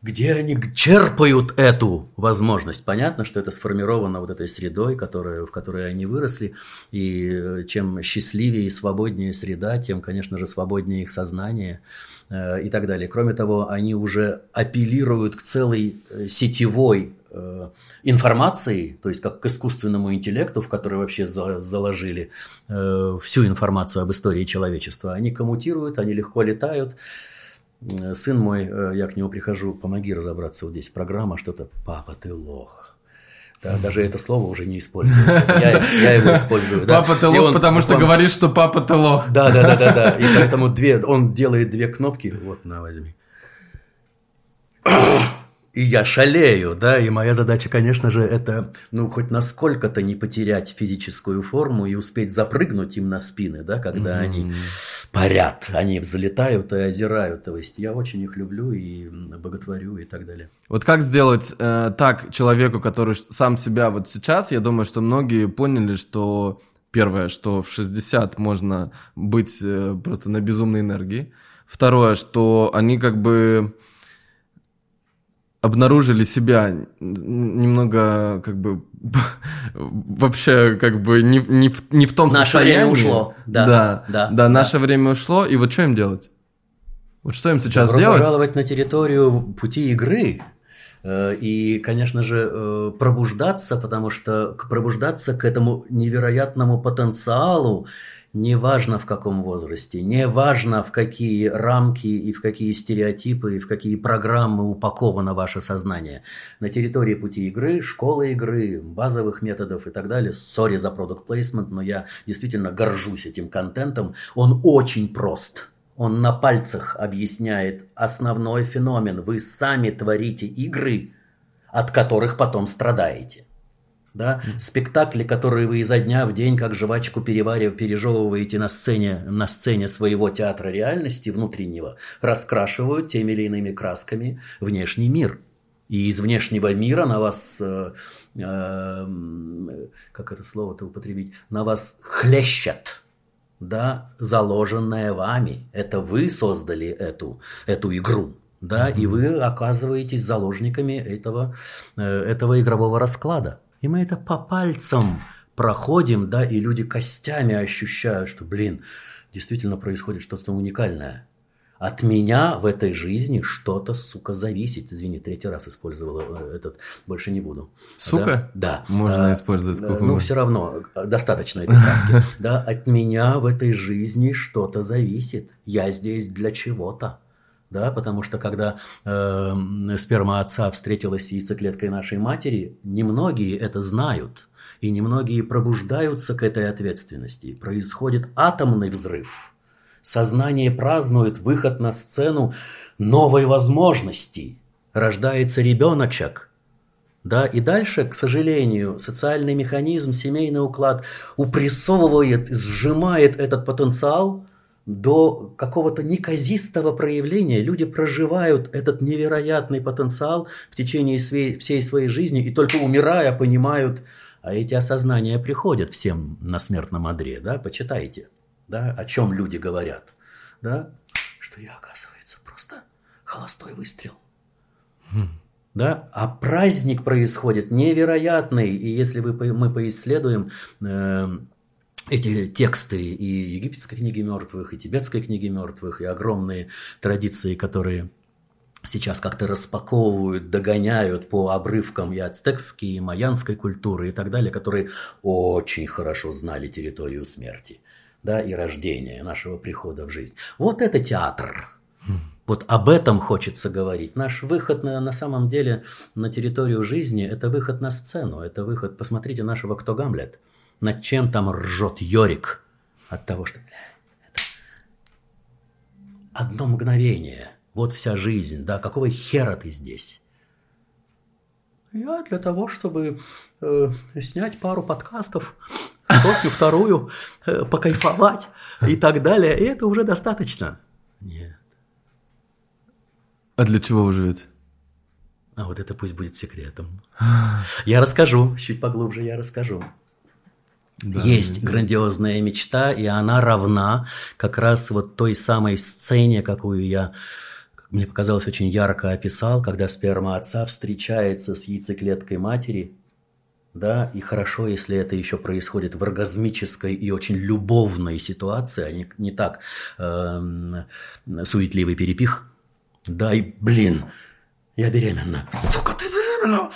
где они черпают эту возможность. Понятно, что это сформировано вот этой средой, которая, в которой они выросли, и э, чем счастливее и свободнее среда, тем, конечно же, свободнее их сознание э, и так далее. Кроме того, они уже апеллируют к целой э, сетевой э, информацией, то есть как к искусственному интеллекту, в который вообще за, заложили э, всю информацию об истории человечества. Они коммутируют, они легко летают. Э, сын мой, э, я к нему прихожу, помоги разобраться, вот здесь программа, что-то, папа, ты лох. Да, даже это слово уже не используется. Я, я его использую. Да. Папа ты лох, он, потому что он... говоришь, что папа ты лох. Да, да, да, да, да. И поэтому две, он делает две кнопки. Вот, на, возьми и я шалею, да, и моя задача, конечно же, это, ну, хоть насколько-то не потерять физическую форму и успеть запрыгнуть им на спины, да, когда mm-hmm. они парят, они взлетают и озирают, то есть я очень их люблю и боготворю и так далее. Вот как сделать э, так человеку, который сам себя вот сейчас, я думаю, что многие поняли, что первое, что в 60 можно быть э, просто на безумной энергии, второе, что они как бы обнаружили себя немного как бы вообще как бы не, не, в, не в том наше состоянии. Время ушло. Да, да, да, да, наше да. время ушло. И вот что им делать? Вот что им сейчас Добро делать? пожаловать на территорию пути игры. Э, и, конечно же, э, пробуждаться, потому что пробуждаться к этому невероятному потенциалу, неважно в каком возрасте, неважно в какие рамки и в какие стереотипы и в какие программы упаковано ваше сознание. На территории пути игры, школы игры, базовых методов и так далее. Сори за продукт плейсмент, но я действительно горжусь этим контентом. Он очень прост. Он на пальцах объясняет основной феномен. Вы сами творите игры, от которых потом страдаете да, спектакли, которые вы изо дня в день, как жвачку переварив, пережевываете на сцене, на сцене своего театра реальности внутреннего, раскрашивают теми или иными красками внешний мир. И из внешнего мира на вас, э, э, как это слово-то употребить, на вас хлещат, да, заложенное вами. Это вы создали эту, эту игру да, mm-hmm. и вы оказываетесь заложниками этого, э, этого игрового расклада. И мы это по пальцам проходим, да, и люди костями ощущают, что, блин, действительно происходит что-то уникальное. От меня в этой жизни что-то, сука, зависит. Извини, третий раз использовала э, этот, больше не буду. Сука? Да. Можно а, использовать сколько Ну, все равно, достаточно этой краски. Да, от меня в этой жизни что-то зависит. Я здесь для чего-то да, потому что когда э, сперма отца встретилась с яйцеклеткой нашей матери, немногие это знают, и немногие пробуждаются к этой ответственности. Происходит атомный взрыв. Сознание празднует выход на сцену новой возможности. Рождается ребеночек. Да, и дальше, к сожалению, социальный механизм, семейный уклад упрессовывает, сжимает этот потенциал – до какого-то неказистого проявления. Люди проживают этот невероятный потенциал в течение всей своей жизни и только умирая понимают, а эти осознания приходят всем на смертном одре, да, почитайте, да, о чем люди говорят, да, что я, оказывается, просто холостой выстрел. Хм. Да? А праздник происходит невероятный, и если вы, мы поисследуем э, эти тексты и египетской книги мертвых, и тибетской книги мертвых, и огромные традиции, которые сейчас как-то распаковывают, догоняют по обрывкам и ацтекской, и майянской культуры и так далее, которые очень хорошо знали территорию смерти да, и рождения нашего прихода в жизнь. Вот это театр. Вот об этом хочется говорить. Наш выход на, на самом деле на территорию жизни – это выход на сцену, это выход, посмотрите нашего «Кто Гамлет?», над чем там ржет Йорик от того, что это одно мгновение, вот вся жизнь, да, какого хера ты здесь? Я для того, чтобы э, снять пару подкастов, сотню, вторую, э, покайфовать и так далее, и это уже достаточно. Нет. А для чего вы живете? А вот это пусть будет секретом. Я расскажу, чуть поглубже я расскажу. Да, Есть да. грандиозная мечта, и она равна как раз вот той самой сцене, какую я, мне показалось, очень ярко описал, когда сперма отца встречается с яйцеклеткой матери, да, и хорошо, если это еще происходит в оргазмической и очень любовной ситуации, а не, не так э, суетливый перепих. Да, и, блин, я беременна. Сука, ты беременна!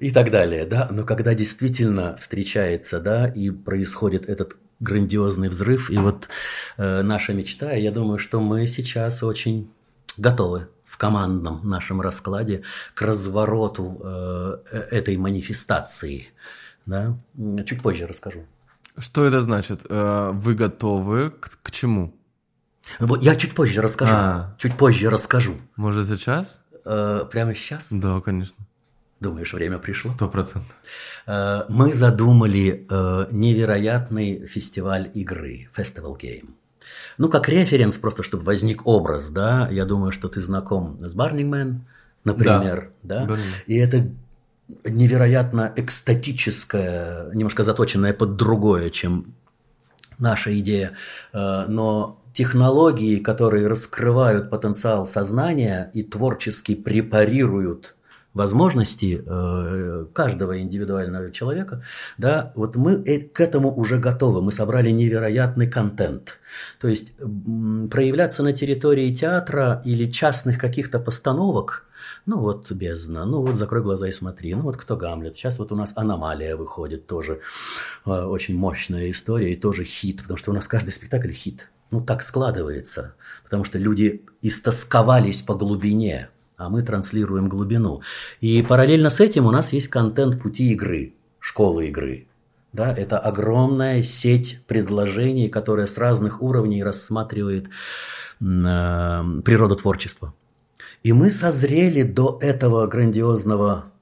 И так далее, да. Но когда действительно встречается, да, и происходит этот грандиозный взрыв, и вот э, наша мечта, я думаю, что мы сейчас очень готовы в командном нашем раскладе к развороту э, э этой манифестации. Да? Чуть позже расскажу. Что это значит? Э, вы готовы к, к чему? Я чуть позже расскажу. А. Чуть позже расскажу. Может, сейчас? Э, прямо сейчас? Да, конечно. Думаешь, время пришло? Сто процентов. Э, мы задумали невероятный фестиваль игры, Festival Game. Ну, как референс, просто чтобы возник образ, да, я думаю, что ты знаком с Burning Man, например, да, да? и это невероятно экстатическое, немножко заточенное под другое, чем наша идея, э, но технологии, которые раскрывают потенциал сознания и творчески препарируют возможности э, каждого индивидуального человека, да, вот мы э, к этому уже готовы, мы собрали невероятный контент. То есть проявляться на территории театра или частных каких-то постановок, ну вот бездна, ну вот закрой глаза и смотри, ну вот кто Гамлет. Сейчас вот у нас аномалия выходит тоже, э, очень мощная история и тоже хит, потому что у нас каждый спектакль хит. Ну так складывается, потому что люди истосковались по глубине, а мы транслируем глубину. И параллельно с этим у нас есть контент пути игры, школы игры. Да, это огромная сеть предложений, которая с разных уровней рассматривает э, природу творчества. И мы созрели до этого грандиозного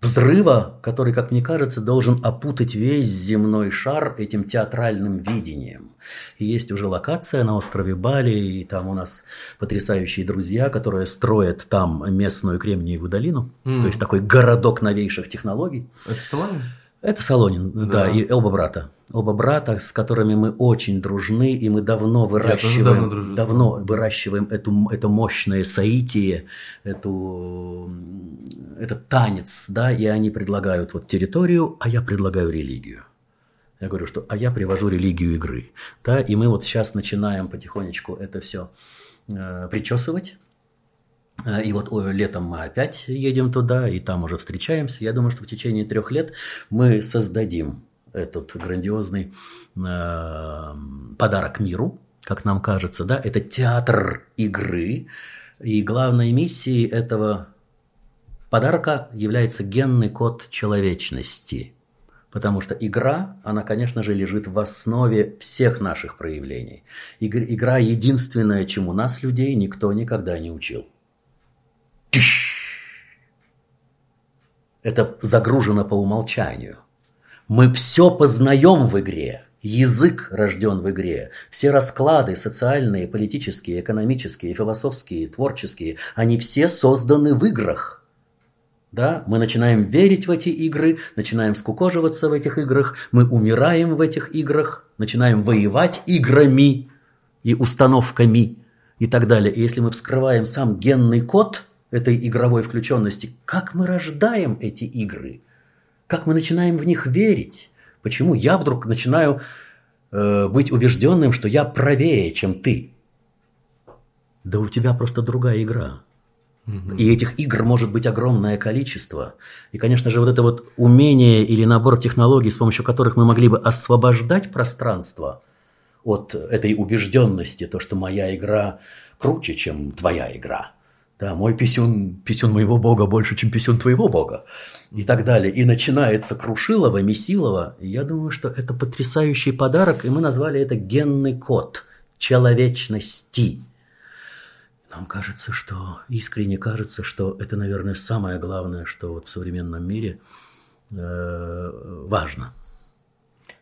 взрыва, который, как мне кажется, должен опутать весь земной шар этим театральным видением. И есть уже локация на острове Бали, и там у нас потрясающие друзья, которые строят там местную Кремниевую долину, mm. то есть такой городок новейших технологий. Это Соломин? Это Солонин, да. да, и оба брата. Оба брата, с которыми мы очень дружны, и мы давно выращиваем, давно, дружу, давно выращиваем эту, это мощное соитие, эту, этот танец, да, и они предлагают вот территорию, а я предлагаю религию. Я говорю, что а я привожу религию игры, да, и мы вот сейчас начинаем потихонечку это все э, причесывать и вот летом мы опять едем туда, и там уже встречаемся. Я думаю, что в течение трех лет мы создадим этот грандиозный э, подарок миру, как нам кажется, да, это театр игры, и главной миссией этого подарка является генный код человечности, потому что игра, она, конечно же, лежит в основе всех наших проявлений. Игра единственное, чему нас, людей, никто никогда не учил. Это загружено по умолчанию. Мы все познаем в игре. Язык рожден в игре. Все расклады социальные, политические, экономические, философские, творческие, они все созданы в играх. Да, мы начинаем верить в эти игры, начинаем скукоживаться в этих играх, мы умираем в этих играх, начинаем воевать играми и установками и так далее. И если мы вскрываем сам генный код – этой игровой включенности, как мы рождаем эти игры, как мы начинаем в них верить, почему я вдруг начинаю э, быть убежденным, что я правее, чем ты. Да у тебя просто другая игра. И этих игр может быть огромное количество. И, конечно же, вот это вот умение или набор технологий, с помощью которых мы могли бы освобождать пространство от этой убежденности, то, что моя игра круче, чем твоя игра – да, мой писюн, писюн моего бога больше, чем писюн твоего бога. И так далее. И начинается Крушилова, Месилова. Я думаю, что это потрясающий подарок, и мы назвали это генный код человечности. Нам кажется, что, искренне кажется, что это, наверное, самое главное, что вот в современном мире э, важно.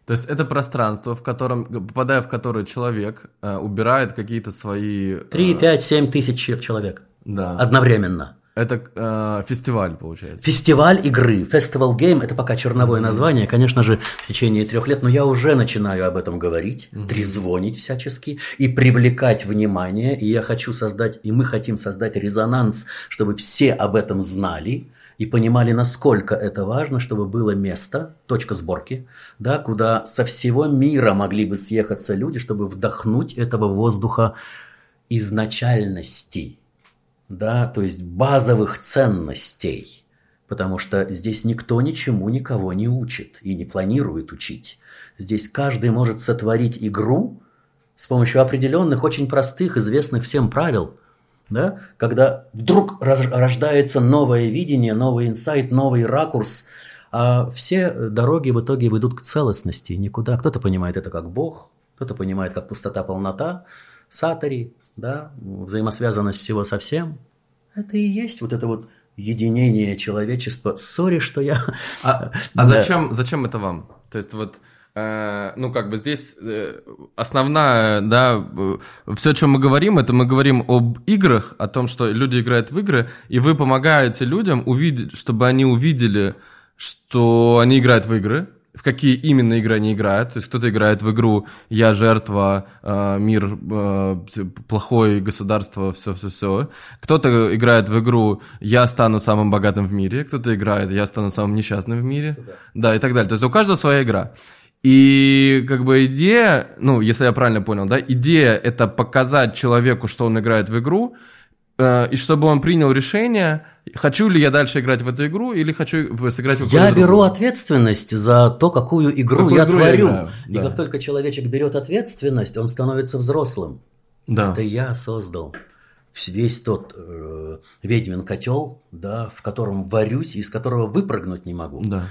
То есть это пространство, в котором, попадая в которое человек э, убирает какие-то свои... Э... 3, 5, 7 тысяч человек да. одновременно. Это э, фестиваль, получается. Фестиваль игры. Festival Game – это пока черновое mm-hmm. название. Конечно же, в течение трех лет, но я уже начинаю об этом говорить, mm-hmm. трезвонить всячески и привлекать внимание. И я хочу создать, и мы хотим создать резонанс, чтобы все об этом знали и понимали, насколько это важно, чтобы было место, точка сборки, да, куда со всего мира могли бы съехаться люди, чтобы вдохнуть этого воздуха изначальности – да, то есть базовых ценностей, Потому что здесь никто ничему никого не учит и не планирует учить. Здесь каждый может сотворить игру с помощью определенных, очень простых, известных всем правил. Да? Когда вдруг рождается новое видение, новый инсайт, новый ракурс, а все дороги в итоге ведут к целостности, никуда. Кто-то понимает это как Бог, кто-то понимает как пустота, полнота, сатари, да, взаимосвязанность всего со всем. Это и есть вот это вот единение человечества. Сори, что я... А, а зачем, зачем это вам? То есть вот э, ну, как бы здесь э, основная, да, все, о чем мы говорим, это мы говорим об играх, о том, что люди играют в игры, и вы помогаете людям увидеть, чтобы они увидели, что они играют в игры, в какие именно игры они играют. То есть кто-то играет в игру «Я жертва», э, «Мир э, плохой», «Государство», все-все-все. Кто-то играет в игру «Я стану самым богатым в мире», кто-то играет «Я стану самым несчастным в мире». Да, и так далее. То есть у каждого своя игра. И как бы идея, ну, если я правильно понял, да, идея это показать человеку, что он играет в игру, Э, и чтобы он принял решение, хочу ли я дальше играть в эту игру или хочу сыграть в Я беру ответственность за то, какую игру какую я игру творю. Я и да. как только человечек берет ответственность, он становится взрослым. Да. Это я создал весь тот э, ведьмин котел, да, в котором варюсь и из которого выпрыгнуть не могу. Да.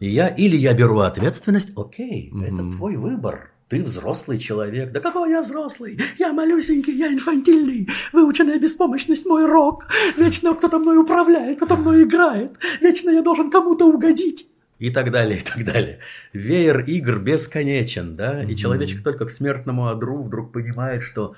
И я или я беру ответственность, окей, угу. это твой выбор. Ты взрослый человек. Да какой я взрослый? Я малюсенький, я инфантильный. Выученная беспомощность мой рок. Вечно кто-то мной управляет, кто-то мной играет. Вечно я должен кому-то угодить. И так далее, и так далее. Веер игр бесконечен, да? И человечек только к смертному одру вдруг понимает, что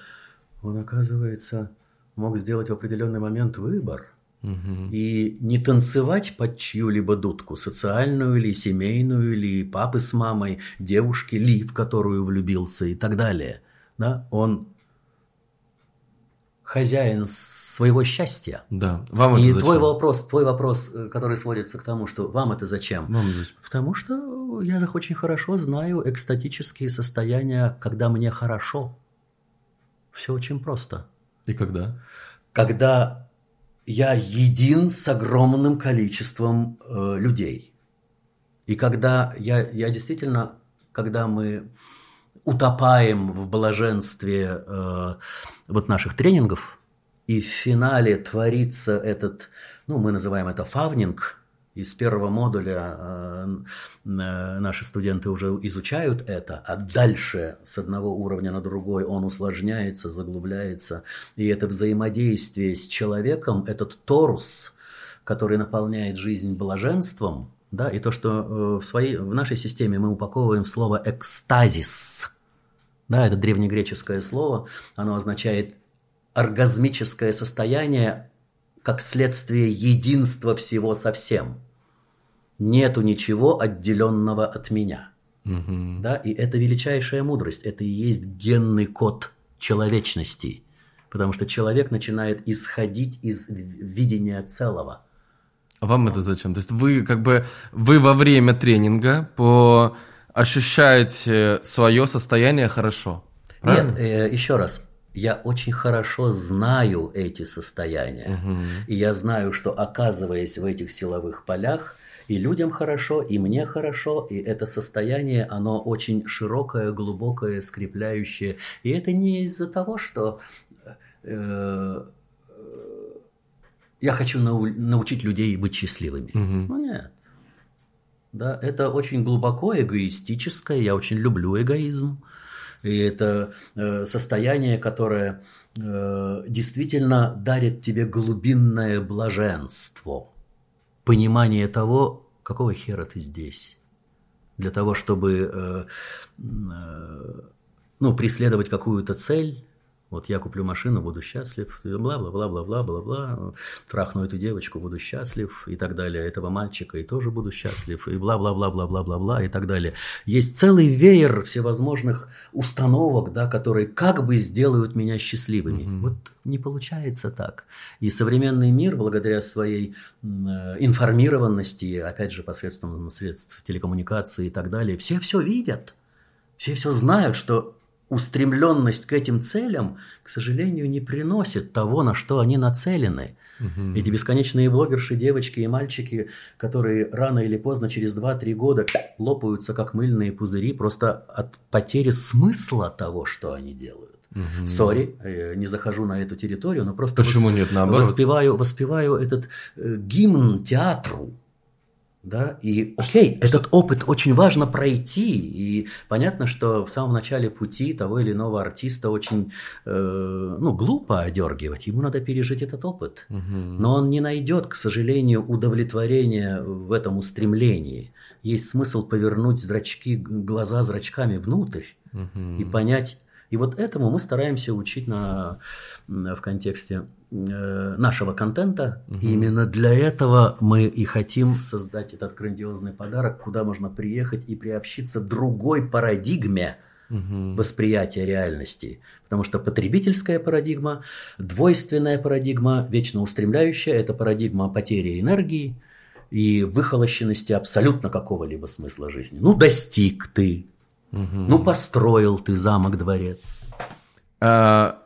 он, оказывается, мог сделать в определенный момент выбор – и не танцевать под чью-либо дудку, социальную или семейную, или папы с мамой, девушки ли, в которую влюбился и так далее. Да? Он хозяин своего счастья. Да. Вам и это твой вопрос, твой вопрос, э, который сводится к тому, что вам это зачем? Вам зачем? Потому что я же очень хорошо знаю экстатические состояния, когда мне хорошо. Все очень просто. И когда? Когда я един с огромным количеством э, людей. И когда я, я действительно, когда мы утопаем в блаженстве э, вот наших тренингов, и в финале творится этот, ну, мы называем это фавнинг, из первого модуля э, э, наши студенты уже изучают это, а дальше с одного уровня на другой он усложняется, заглубляется. И это взаимодействие с человеком, этот торус, который наполняет жизнь блаженством, да, и то, что э, в, своей, в нашей системе мы упаковываем слово «экстазис». Да, это древнегреческое слово, оно означает оргазмическое состояние как следствие единства всего со всем нету ничего отделенного от меня. Угу. Да? И это величайшая мудрость, это и есть генный код человечности. Потому что человек начинает исходить из видения целого. А вам это зачем? То есть вы как бы вы во время тренинга по ощущаете свое состояние хорошо? Правильно? Нет, э, еще раз. Я очень хорошо знаю эти состояния. Угу. И я знаю, что оказываясь в этих силовых полях, и людям хорошо, и мне хорошо, и это состояние, оно очень широкое, глубокое, скрепляющее. И это не из-за того, что э, я хочу нау- научить людей быть счастливыми. Угу. Ну нет. Да, это очень глубоко эгоистическое, я очень люблю эгоизм. И это э, состояние, которое э, действительно дарит тебе глубинное блаженство понимание того, какого хера ты здесь. Для того, чтобы э, э, ну, преследовать какую-то цель, вот я куплю машину, буду счастлив, бла-бла-бла-бла-бла-бла-бла, трахну эту девочку, буду счастлив, и так далее, этого мальчика, и тоже буду счастлив, и бла-бла-бла-бла-бла-бла-бла, и так далее. Есть целый веер всевозможных установок, да, которые как бы сделают меня счастливыми. Mm-hmm. Вот не получается так. И современный мир, благодаря своей э, информированности, опять же, посредством средств телекоммуникации и так далее, все все видят. Все все знают, что устремленность к этим целям, к сожалению, не приносит того, на что они нацелены. Эти бесконечные блогерши, девочки и мальчики, которые рано или поздно, через 2-3 года лопаются, как мыльные пузыри, просто от потери смысла того, что они делают. Сори, э, не захожу на эту территорию, но просто Почему нет, наоборот? воспеваю, воспеваю этот э, гимн театру. Да, и окей, этот опыт очень важно пройти, и понятно, что в самом начале пути того или иного артиста очень, э, ну, глупо одергивать, ему надо пережить этот опыт, но он не найдет, к сожалению, удовлетворения в этом устремлении. Есть смысл повернуть зрачки, глаза зрачками внутрь и понять, и вот этому мы стараемся учить на, в контексте э, нашего контента. Угу. И именно для этого мы и хотим создать этот грандиозный подарок, куда можно приехать и приобщиться другой парадигме угу. восприятия реальности. Потому что потребительская парадигма, двойственная парадигма, вечно устремляющая, это парадигма потери энергии и выхолощенности абсолютно какого-либо смысла жизни. Ну, достиг ты, Угу. Ну, построил ты замок-дворец. А,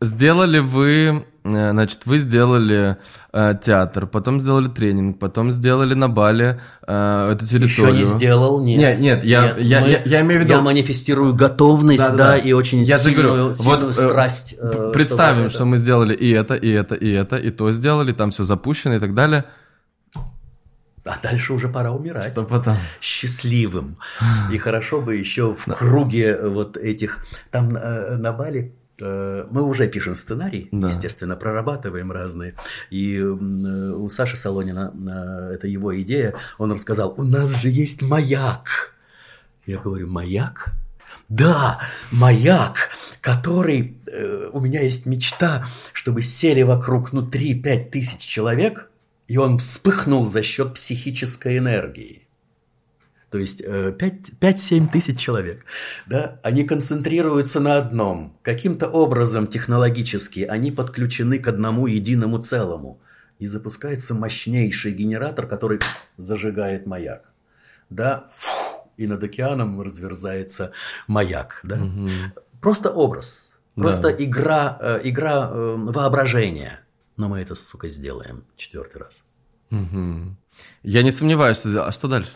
сделали вы, э, значит, вы сделали э, театр, потом сделали тренинг, потом сделали на Бале э, эту территорию. Еще не сделал, нет. Нет, нет, я, нет, я, мы, я, я имею в виду... Я манифестирую готовность, да, да, да и очень я сильную, говорю, сильную вот, страсть. Э, представим, что, что мы сделали и это, и это, и это, и то сделали, там все запущено и так далее. А дальше уже пора умирать. Что потом? Счастливым. И хорошо бы еще в круге вот этих... Там э, на Бали э, мы уже пишем сценарий, да. естественно, прорабатываем разные. И у Саши Солонина, э, это его идея, он рассказал, у нас же есть маяк. Я говорю, маяк? Да, маяк, который... у меня есть мечта, чтобы сели вокруг, ну, 3-5 тысяч человек – и он вспыхнул за счет психической энергии. То есть 5-7 э, тысяч человек, да, они концентрируются на одном. Каким-то образом технологически они подключены к одному единому целому. И запускается мощнейший генератор, который зажигает маяк. Да, и над океаном разверзается маяк. Да? Угу. Просто образ, просто да. игра, э, игра э, воображения. Но мы это, сука, сделаем четвертый раз. Угу. Я не сомневаюсь, что... А что дальше?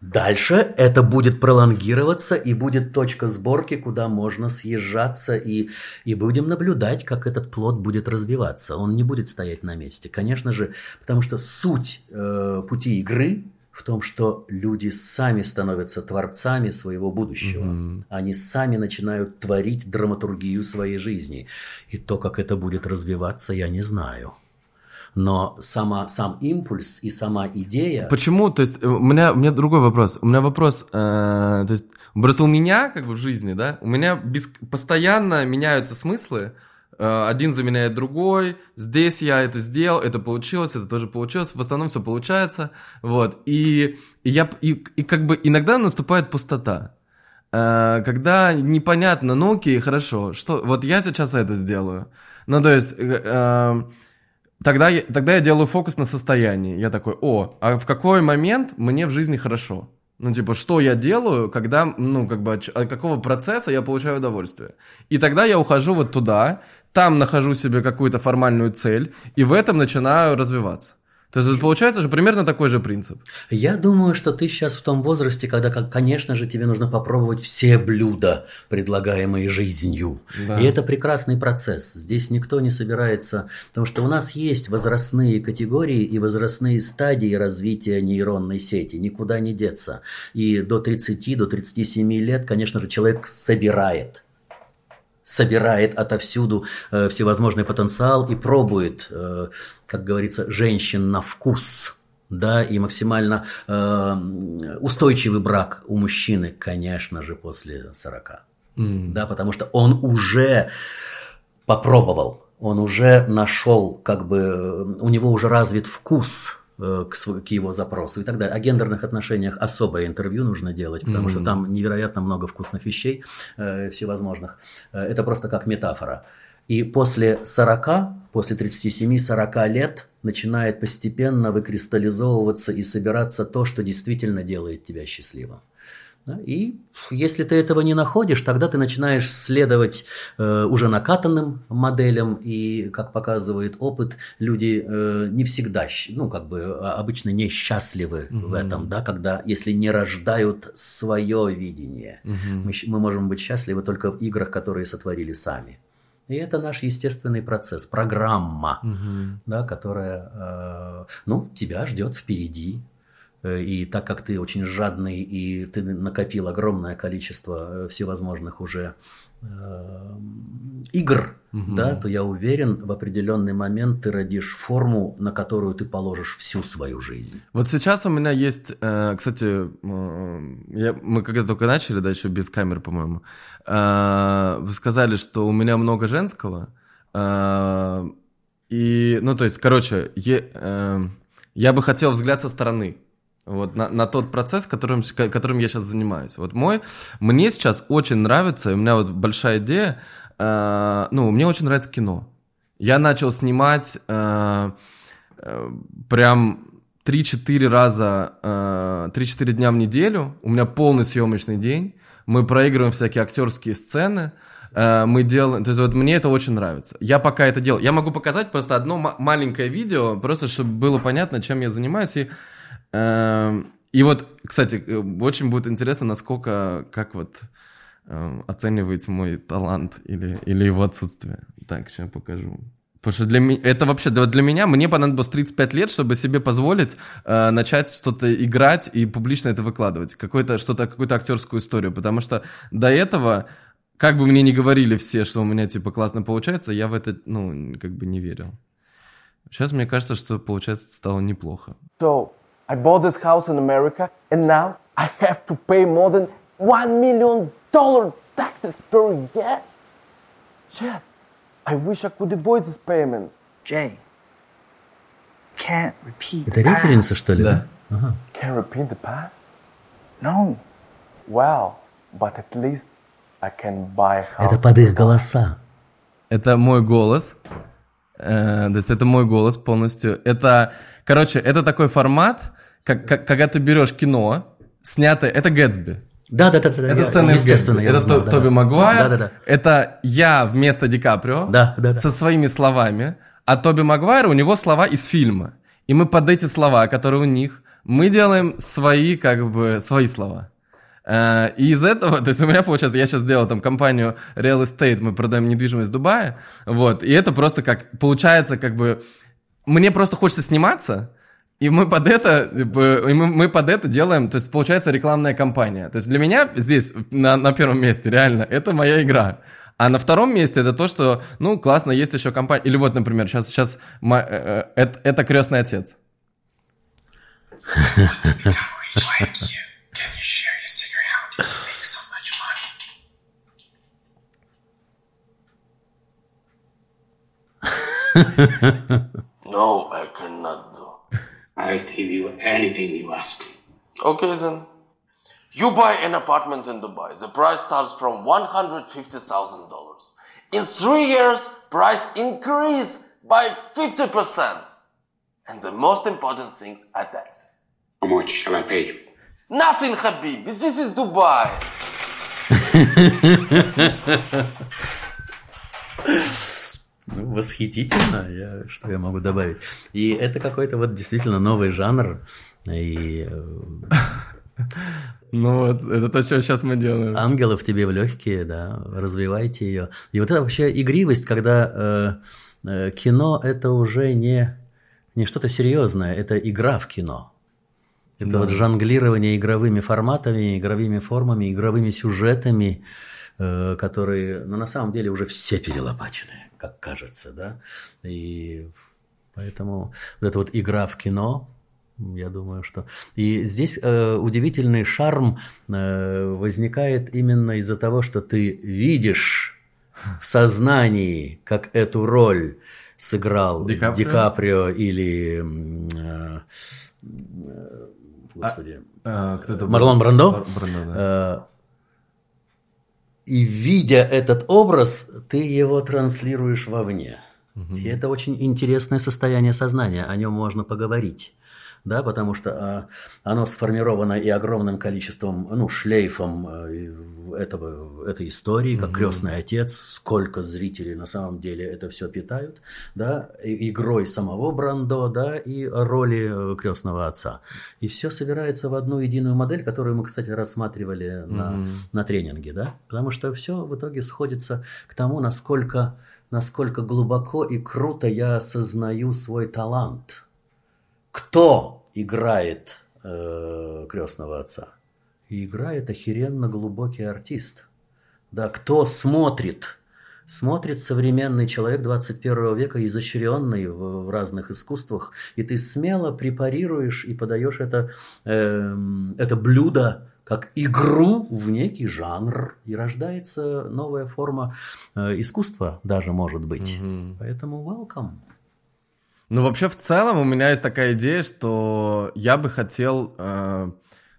Дальше это будет пролонгироваться и будет точка сборки, куда можно съезжаться и, и будем наблюдать, как этот плод будет развиваться. Он не будет стоять на месте. Конечно же, потому что суть э, пути игры в том, что люди сами становятся творцами своего будущего. Mm-hmm. Они сами начинают творить драматургию своей жизни. И то, как это будет развиваться, я не знаю. Но сама, сам импульс и сама идея... Почему? То есть у меня, у меня другой вопрос. У меня вопрос... Э, то есть просто у меня как бы в жизни, да, у меня без, постоянно меняются смыслы, Э, один заменяет другой, здесь я это сделал, это получилось, это тоже получилось, в основном все получается, вот, и, и я, и, и как бы иногда наступает пустота, э, когда непонятно, ну окей, хорошо, что, вот я сейчас это сделаю, ну то есть, э, тогда, я, тогда я делаю фокус на состоянии, я такой, о, а в какой момент мне в жизни хорошо, ну, типа, что я делаю, когда, ну, как бы, от, от какого процесса я получаю удовольствие. И тогда я ухожу вот туда, там нахожу себе какую-то формальную цель, и в этом начинаю развиваться. То есть получается же примерно такой же принцип. Я думаю, что ты сейчас в том возрасте, когда, конечно же, тебе нужно попробовать все блюда, предлагаемые жизнью. Да. И это прекрасный процесс. Здесь никто не собирается, потому что у нас есть возрастные категории и возрастные стадии развития нейронной сети. Никуда не деться. И до 30, до 37 лет, конечно же, человек собирает собирает отовсюду э, всевозможный потенциал и пробует, э, как говорится, женщин на вкус. Да, и максимально э, устойчивый брак у мужчины, конечно же, после 40. Mm. Да, потому что он уже попробовал, он уже нашел, как бы, у него уже развит вкус Э, к, к его запросу и так далее. О гендерных отношениях особое интервью нужно делать, потому mm-hmm. что там невероятно много вкусных вещей э, всевозможных. Э, это просто как метафора. И после 40, после 37-40 лет начинает постепенно выкристаллизовываться и собираться то, что действительно делает тебя счастливым. Да? И если ты этого не находишь, тогда ты начинаешь следовать э, уже накатанным моделям, и, как показывает опыт, люди э, не всегда, ну, как бы а, обычно несчастливы mm-hmm. в этом, да, когда, если не рождают свое видение. Mm-hmm. Мы, мы можем быть счастливы только в играх, которые сотворили сами. И это наш естественный процесс, программа, угу. да, которая, э, ну, тебя ждет впереди. Э, и так как ты очень жадный и ты накопил огромное количество э, всевозможных уже э, игр, угу. да, то я уверен, в определенный момент ты родишь форму, на которую ты положишь всю свою жизнь. Вот сейчас у меня есть, кстати, я, мы когда только начали, да, еще без камер, по-моему, вы сказали, что у меня много женского, и, ну, то есть, короче, я, я бы хотел взгляд со стороны вот на, на тот процесс, которым, которым я сейчас занимаюсь. Вот мой, мне сейчас очень нравится, у меня вот большая идея, э, ну, мне очень нравится кино. Я начал снимать э, э, прям 3-4 раза, э, 3-4 дня в неделю, у меня полный съемочный день, мы проигрываем всякие актерские сцены, э, мы делаем, то есть вот мне это очень нравится. Я пока это делаю, я могу показать просто одно маленькое видео, просто чтобы было понятно, чем я занимаюсь, и и вот, кстати, э, очень будет интересно, насколько, как вот эм, оценивается мой талант или, или его отсутствие. Так, сейчас покажу. Потому что для меня, это вообще, для меня, мне понадобилось 35 лет, чтобы себе позволить э, начать что-то играть и публично это выкладывать. Какой-то, что-то, какую-то актерскую историю. Потому что до этого, как бы мне ни говорили все, что у меня, типа, классно получается, я в это, ну, как бы не верил. Сейчас мне кажется, что, получается, стало неплохо. So, I bought this house in America and now I have to pay more than one million dollar taxes per year. Chad, I wish I could avoid these payments. Jay, can't repeat Это the референсы, past. что ли? Да. Ага. Can't repeat the past? No. Well, but at least I can buy a house. Это под их голоса. Это мой голос. Э, то есть это мой голос полностью. Это, короче, это такой формат, как, как, когда ты берешь кино, снятое, это Гэтсби. Да, да, да, да. Это я- сцена из Гэтсби. Это узнал, да, Тоби да. Магуайр. Да, да, да. Это я вместо Ди Каприо. Да, да, да. Со своими словами. А Тоби Магуайр, у него слова из фильма. И мы под эти слова, которые у них, мы делаем свои, как бы, свои слова. Э, И из этого, то есть у меня получается, я сейчас сделал там компанию Real Estate, мы продаем недвижимость в Дубае, вот, и это просто как, получается как бы, мне просто хочется сниматься, и мы под это, типа, и мы, мы под это делаем, то есть получается рекламная кампания. То есть для меня здесь на, на первом месте реально это моя игра. А на втором месте это то, что, ну, классно, есть еще компания. Или вот, например, сейчас, сейчас ма- э, э, это, это крестный отец. No, I cannot. I'll give you anything you ask me. Okay then. You buy an apartment in Dubai. The price starts from $150,000. In three years, price increase by 50%. And the most important things are taxes. How much shall I pay you? Nothing, Habib. This is Dubai. Ну, восхитительно, я, что я могу добавить. И это какой-то вот действительно новый жанр. И э, Ну вот, это то, что сейчас мы делаем. ангелов тебе в легкие, да, развивайте ее. И вот это вообще игривость, когда э, э, кино это уже не, не что-то серьезное, это игра в кино. Это вот жонглирование игровыми форматами, игровыми формами, игровыми сюжетами, э, которые, ну, на самом деле уже все перелопачены, как кажется, да. И поэтому вот эта вот игра в кино, я думаю, что... И здесь э, удивительный шарм э, возникает именно из-за того, что ты видишь в сознании, как эту роль сыграл Ди Каприо? Ди Каприо или... э, э, Господи. А, кто это был? Марлон Брандо? Брандо, да. И видя этот образ, ты его транслируешь вовне. И это очень интересное состояние сознания, о нем можно поговорить. Да, потому что а, оно сформировано и огромным количеством, ну, шлейфом э, этого, этой истории, как крестный отец, сколько зрителей на самом деле это все питают, да, и- игрой самого Брандо, да, и роли э, крестного отца. И все собирается в одну единую модель, которую мы, кстати, рассматривали на, на тренинге, да, потому что все в итоге сходится к тому, насколько, насколько глубоко и круто я осознаю свой талант. Кто играет э, крестного отца? И играет охеренно глубокий артист. Да, кто смотрит? Смотрит современный человек 21 века, изощренный в, в разных искусствах, и ты смело препарируешь и подаешь это, эм, это блюдо как игру в некий жанр, и рождается новая форма э, искусства даже, может быть. Поэтому welcome. Ну, вообще, в целом, у меня есть такая идея, что я бы хотел, э,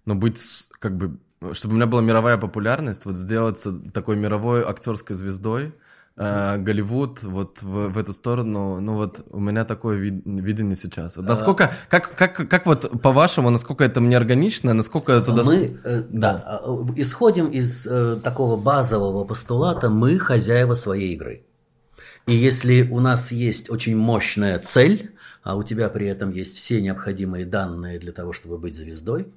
ну, быть, как бы, чтобы у меня была мировая популярность, вот сделаться такой мировой актерской звездой, э, Голливуд, вот в, в эту сторону, ну, вот у меня такое ви- видение сейчас. Вот Насколько, как, как, как вот, по-вашему, насколько это мне органично, насколько туда... Мы э, да. э, исходим из э, такого базового постулата «мы хозяева своей игры». И если у нас есть очень мощная цель, а у тебя при этом есть все необходимые данные для того, чтобы быть звездой,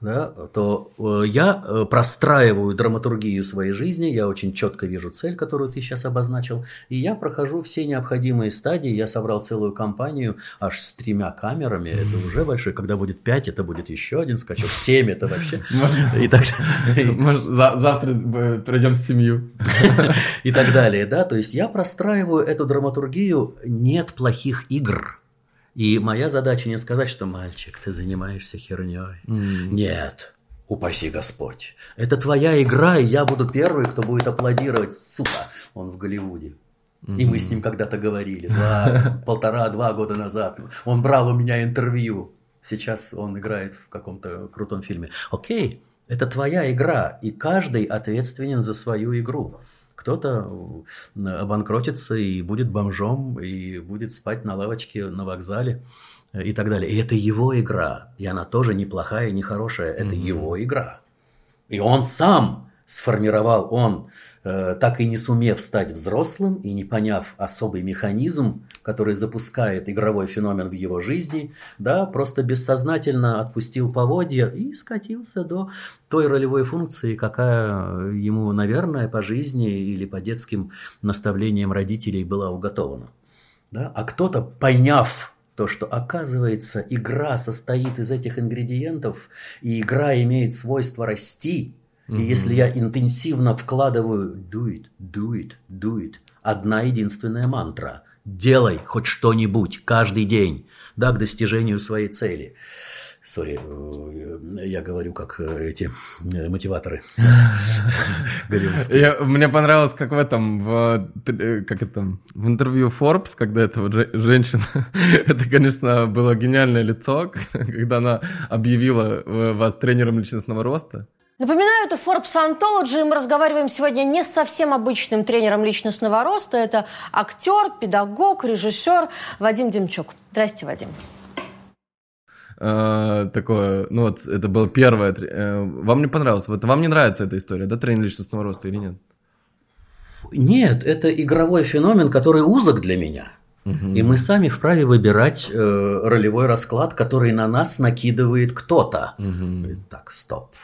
да, то э, я э, простраиваю драматургию своей жизни, я очень четко вижу цель, которую ты сейчас обозначил, и я прохожу все необходимые стадии. Я собрал целую компанию аж с тремя камерами, это уже большой. Когда будет пять, это будет еще один скачок, семь это вообще. И так завтра э, пройдем семью. и так далее, да, то есть я простраиваю эту драматургию, нет плохих игр. И моя задача не сказать, что мальчик, ты занимаешься херней. Нет, упаси Господь. Это твоя игра, и я буду первый, кто будет аплодировать, сука, он в Голливуде. И мы с ним когда-то говорили, два, полтора-два года назад. Он брал у меня интервью. Сейчас он играет в каком-то крутом фильме. Окей, это твоя игра, и каждый ответственен за свою игру. Кто-то обанкротится и будет бомжом, и будет спать на лавочке на вокзале э, и так далее. И это его игра. И она тоже неплохая, не хорошая. Это его игра. И он сам сформировал, он, так и не сумев стать взрослым и не поняв особый механизм, который запускает игровой феномен в его жизни, да, просто бессознательно отпустил поводья и скатился до той ролевой функции, какая ему, наверное, по жизни или по детским наставлениям родителей была уготована. Да? А кто-то, поняв то, что оказывается игра состоит из этих ингредиентов, и игра имеет свойство расти, и если я интенсивно вкладываю do it, do it, do it, одна единственная мантра – делай хоть что-нибудь каждый день, да, к достижению своей цели. Сори, э, я говорю как э, эти э, мотиваторы. Я- мне понравилось, как в этом, в, как это, в интервью Forbes, когда это вот же- женщина, это, конечно, было гениальное лицо, когда она объявила вас тренером личностного роста. Напоминаю, это Forbes Anthology. Мы разговариваем сегодня не с совсем обычным тренером личностного роста. Это актер, педагог, режиссер Вадим Демчук. Здрасте, Вадим. Э, Такое, ну вот, это было первое. э, Вам не понравилось? Вот вам не нравится эта история, да, тренер личностного роста или нет? Нет, это игровой феномен, который узок для меня. И мы сами вправе выбирать э, ролевой расклад, который на нас накидывает кто-то. Так, стоп.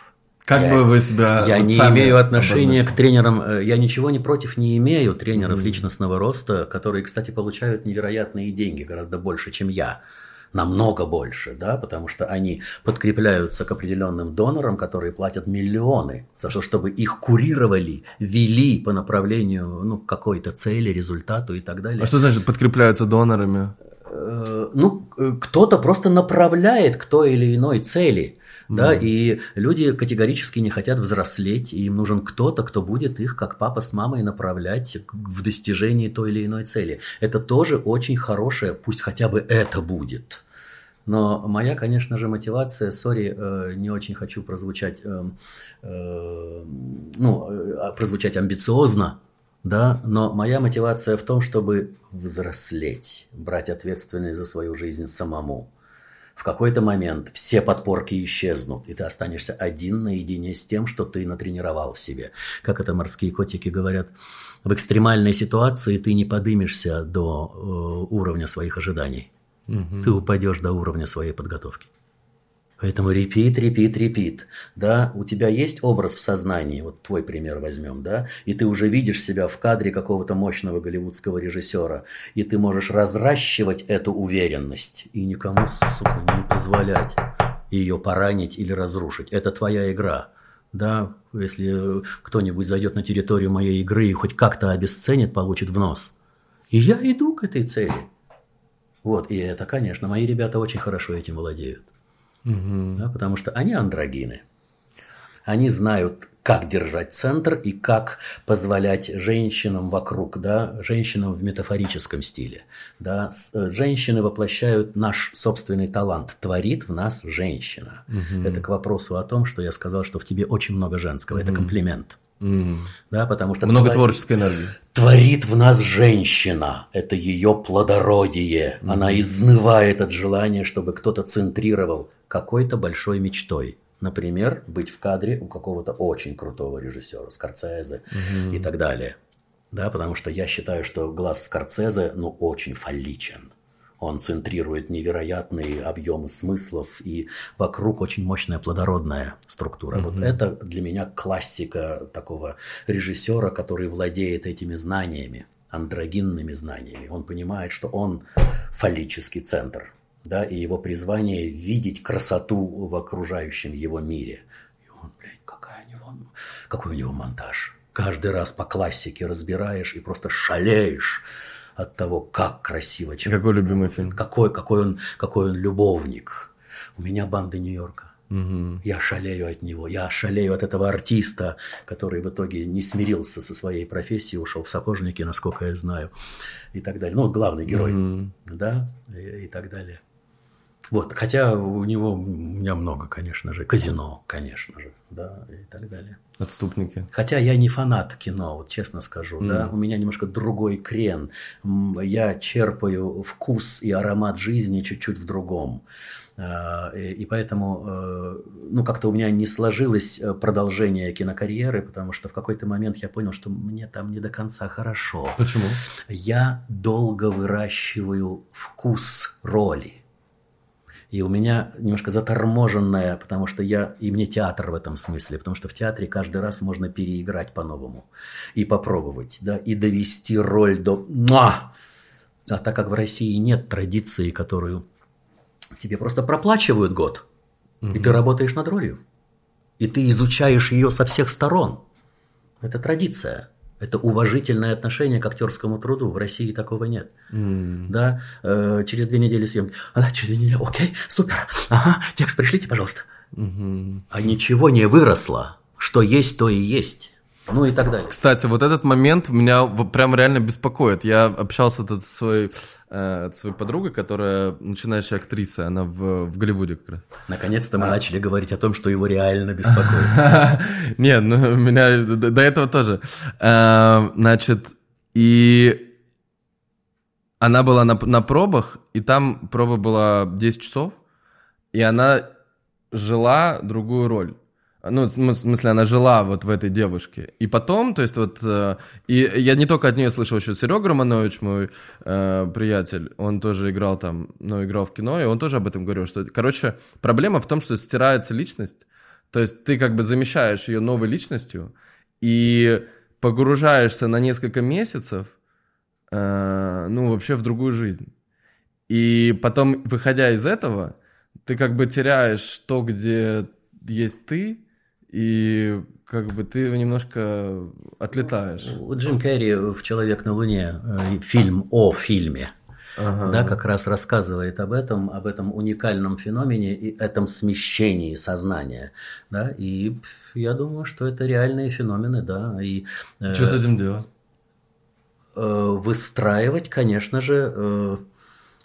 Как Я- бы вы себя Я не имею отношения обозначили? к тренерам, э, я ничего не против не имею тренеров личностного роста, которые, кстати, получают невероятные деньги, гораздо больше, чем я. Намного больше, да, потому что они подкрепляются к определенным донорам, которые платят миллионы за то, чтобы их курировали, вели по направлению ну, какой-то цели, результату и так далее. А что значит подкрепляются донорами? Э, ну, э, кто-то просто направляет к той или иной цели. Да, и люди категорически не хотят взрослеть, и им нужен кто-то, кто будет их, как папа с мамой, направлять в достижении той или иной цели. Это тоже очень хорошее, пусть хотя бы это будет. Но моя, конечно же, мотивация, сори, э, не очень хочу прозвучать, э, э, ну, э, прозвучать амбициозно, да, но моя мотивация в том, чтобы взрослеть, брать ответственность за свою жизнь самому. В какой-то момент все подпорки исчезнут, и ты останешься один наедине с тем, что ты натренировал в себе. Как это морские котики говорят, в экстремальной ситуации ты не подымешься до э, уровня своих ожиданий. Ты упадешь до уровня своей подготовки. Поэтому репит, репит, репит. Да, у тебя есть образ в сознании, вот твой пример возьмем, да, и ты уже видишь себя в кадре какого-то мощного голливудского режиссера, и ты можешь разращивать эту уверенность и никому, сука, не позволять ее поранить или разрушить. Это твоя игра. Да, если кто-нибудь зайдет на территорию моей игры и хоть как-то обесценит, получит в нос. И я иду к этой цели. Вот, и это, конечно, мои ребята очень хорошо этим владеют. Да, потому что они андрогины. Они знают, как держать центр и как позволять женщинам вокруг, да, женщинам в метафорическом стиле. Да. Э, Женщины воплощают наш собственный талант. Творит в нас женщина. Это к вопросу о том, что я сказал, что в тебе очень много женского. Это комплимент. М. Да, потому что Много твори- творческой энергии. Творит в нас женщина. Это ее плодородие. Она изнывает от желания, чтобы кто-то центрировал какой-то большой мечтой. Например, быть в кадре у какого-то очень крутого режиссера, Скорцезе и так далее. Да, потому что я считаю, что глаз Скорцезе, ну, очень фалличен. Он центрирует невероятные объемы смыслов, и вокруг очень мощная плодородная структура. Вот это для меня классика такого режиссера, который владеет этими знаниями, андрогинными знаниями. Он понимает, что он фаллический центр, да, и его призвание видеть красоту в окружающем его мире. И он, блядь, какая у него, какой у него монтаж. Каждый раз по классике разбираешь и просто шалеешь от того, как красиво человек. Какой любимый фильм? Какой, какой, он, какой он любовник. У меня банда Нью-Йорка. Я шалею от него. Я шалею от этого артиста, который в итоге не смирился со своей профессией, ушел в сапожники, насколько я знаю, и так далее. Ну, главный герой, да, и, и так далее. Вот, хотя у него, у меня много, конечно же, казино, конечно же, да, и так далее. Отступники. Хотя я не фанат кино, вот честно скажу, да, у меня немножко другой крен. Я черпаю вкус и аромат жизни чуть-чуть в другом. А, И, и поэтому, э, ну, как-то у меня не сложилось э, продолжение кинокарьеры, потому что в какой-то момент я понял, что мне там не до конца хорошо. Почему? Я долго выращиваю вкус роли. И у меня немножко заторможенная, потому что я, и мне театр в этом смысле, потому что в театре каждый раз можно переиграть по-новому и попробовать, да, и довести роль до... А так как в России нет традиции, которую тебе просто проплачивают год, и ты работаешь над ролью, и ты изучаешь ее со всех сторон. Это традиция. Это уважительное отношение к актерскому труду. В России такого нет. Да, э, через две недели съемки. А, да, через две недели. Окей, супер. Ага, текст пришлите, пожалуйста. А ничего не выросло. Что есть, то и есть. Ну и так далее. Кстати, вот этот момент меня прям реально беспокоит. Я общался тут с своей, э, своей подругой, которая начинающая актриса, она в, в Голливуде как раз. Наконец-то мы начали говорить о том, что его реально беспокоит. Не, ну меня до, этого тоже. Э, Значит, и она была на, на пробах, и там проба была 10 часов, и она жила другую роль. Ну, в смыс- в смысле, она жила вот в этой девушке. И потом, то есть вот... э, и я не только от нее слышал, еще Серега Романович, мой э, приятель, он тоже играл там, ну, играл в кино, и он тоже об этом говорил, что, короче, проблема в том, что стирается личность, то есть ты как бы замещаешь ее новой личностью и погружаешься на несколько месяцев, э, ну, вообще в другую жизнь. И потом, выходя из этого, ты как бы теряешь то, где есть ты, и как бы ты немножко отлетаешь. Джим Керри в «Человек на Луне», э, фильм о фильме, да, как раз рассказывает об этом, об этом уникальном феномене и этом смещении сознания, да, и я думаю, что это реальные феномены, да, и э, Что с этим делать? э, выстраивать, конечно же,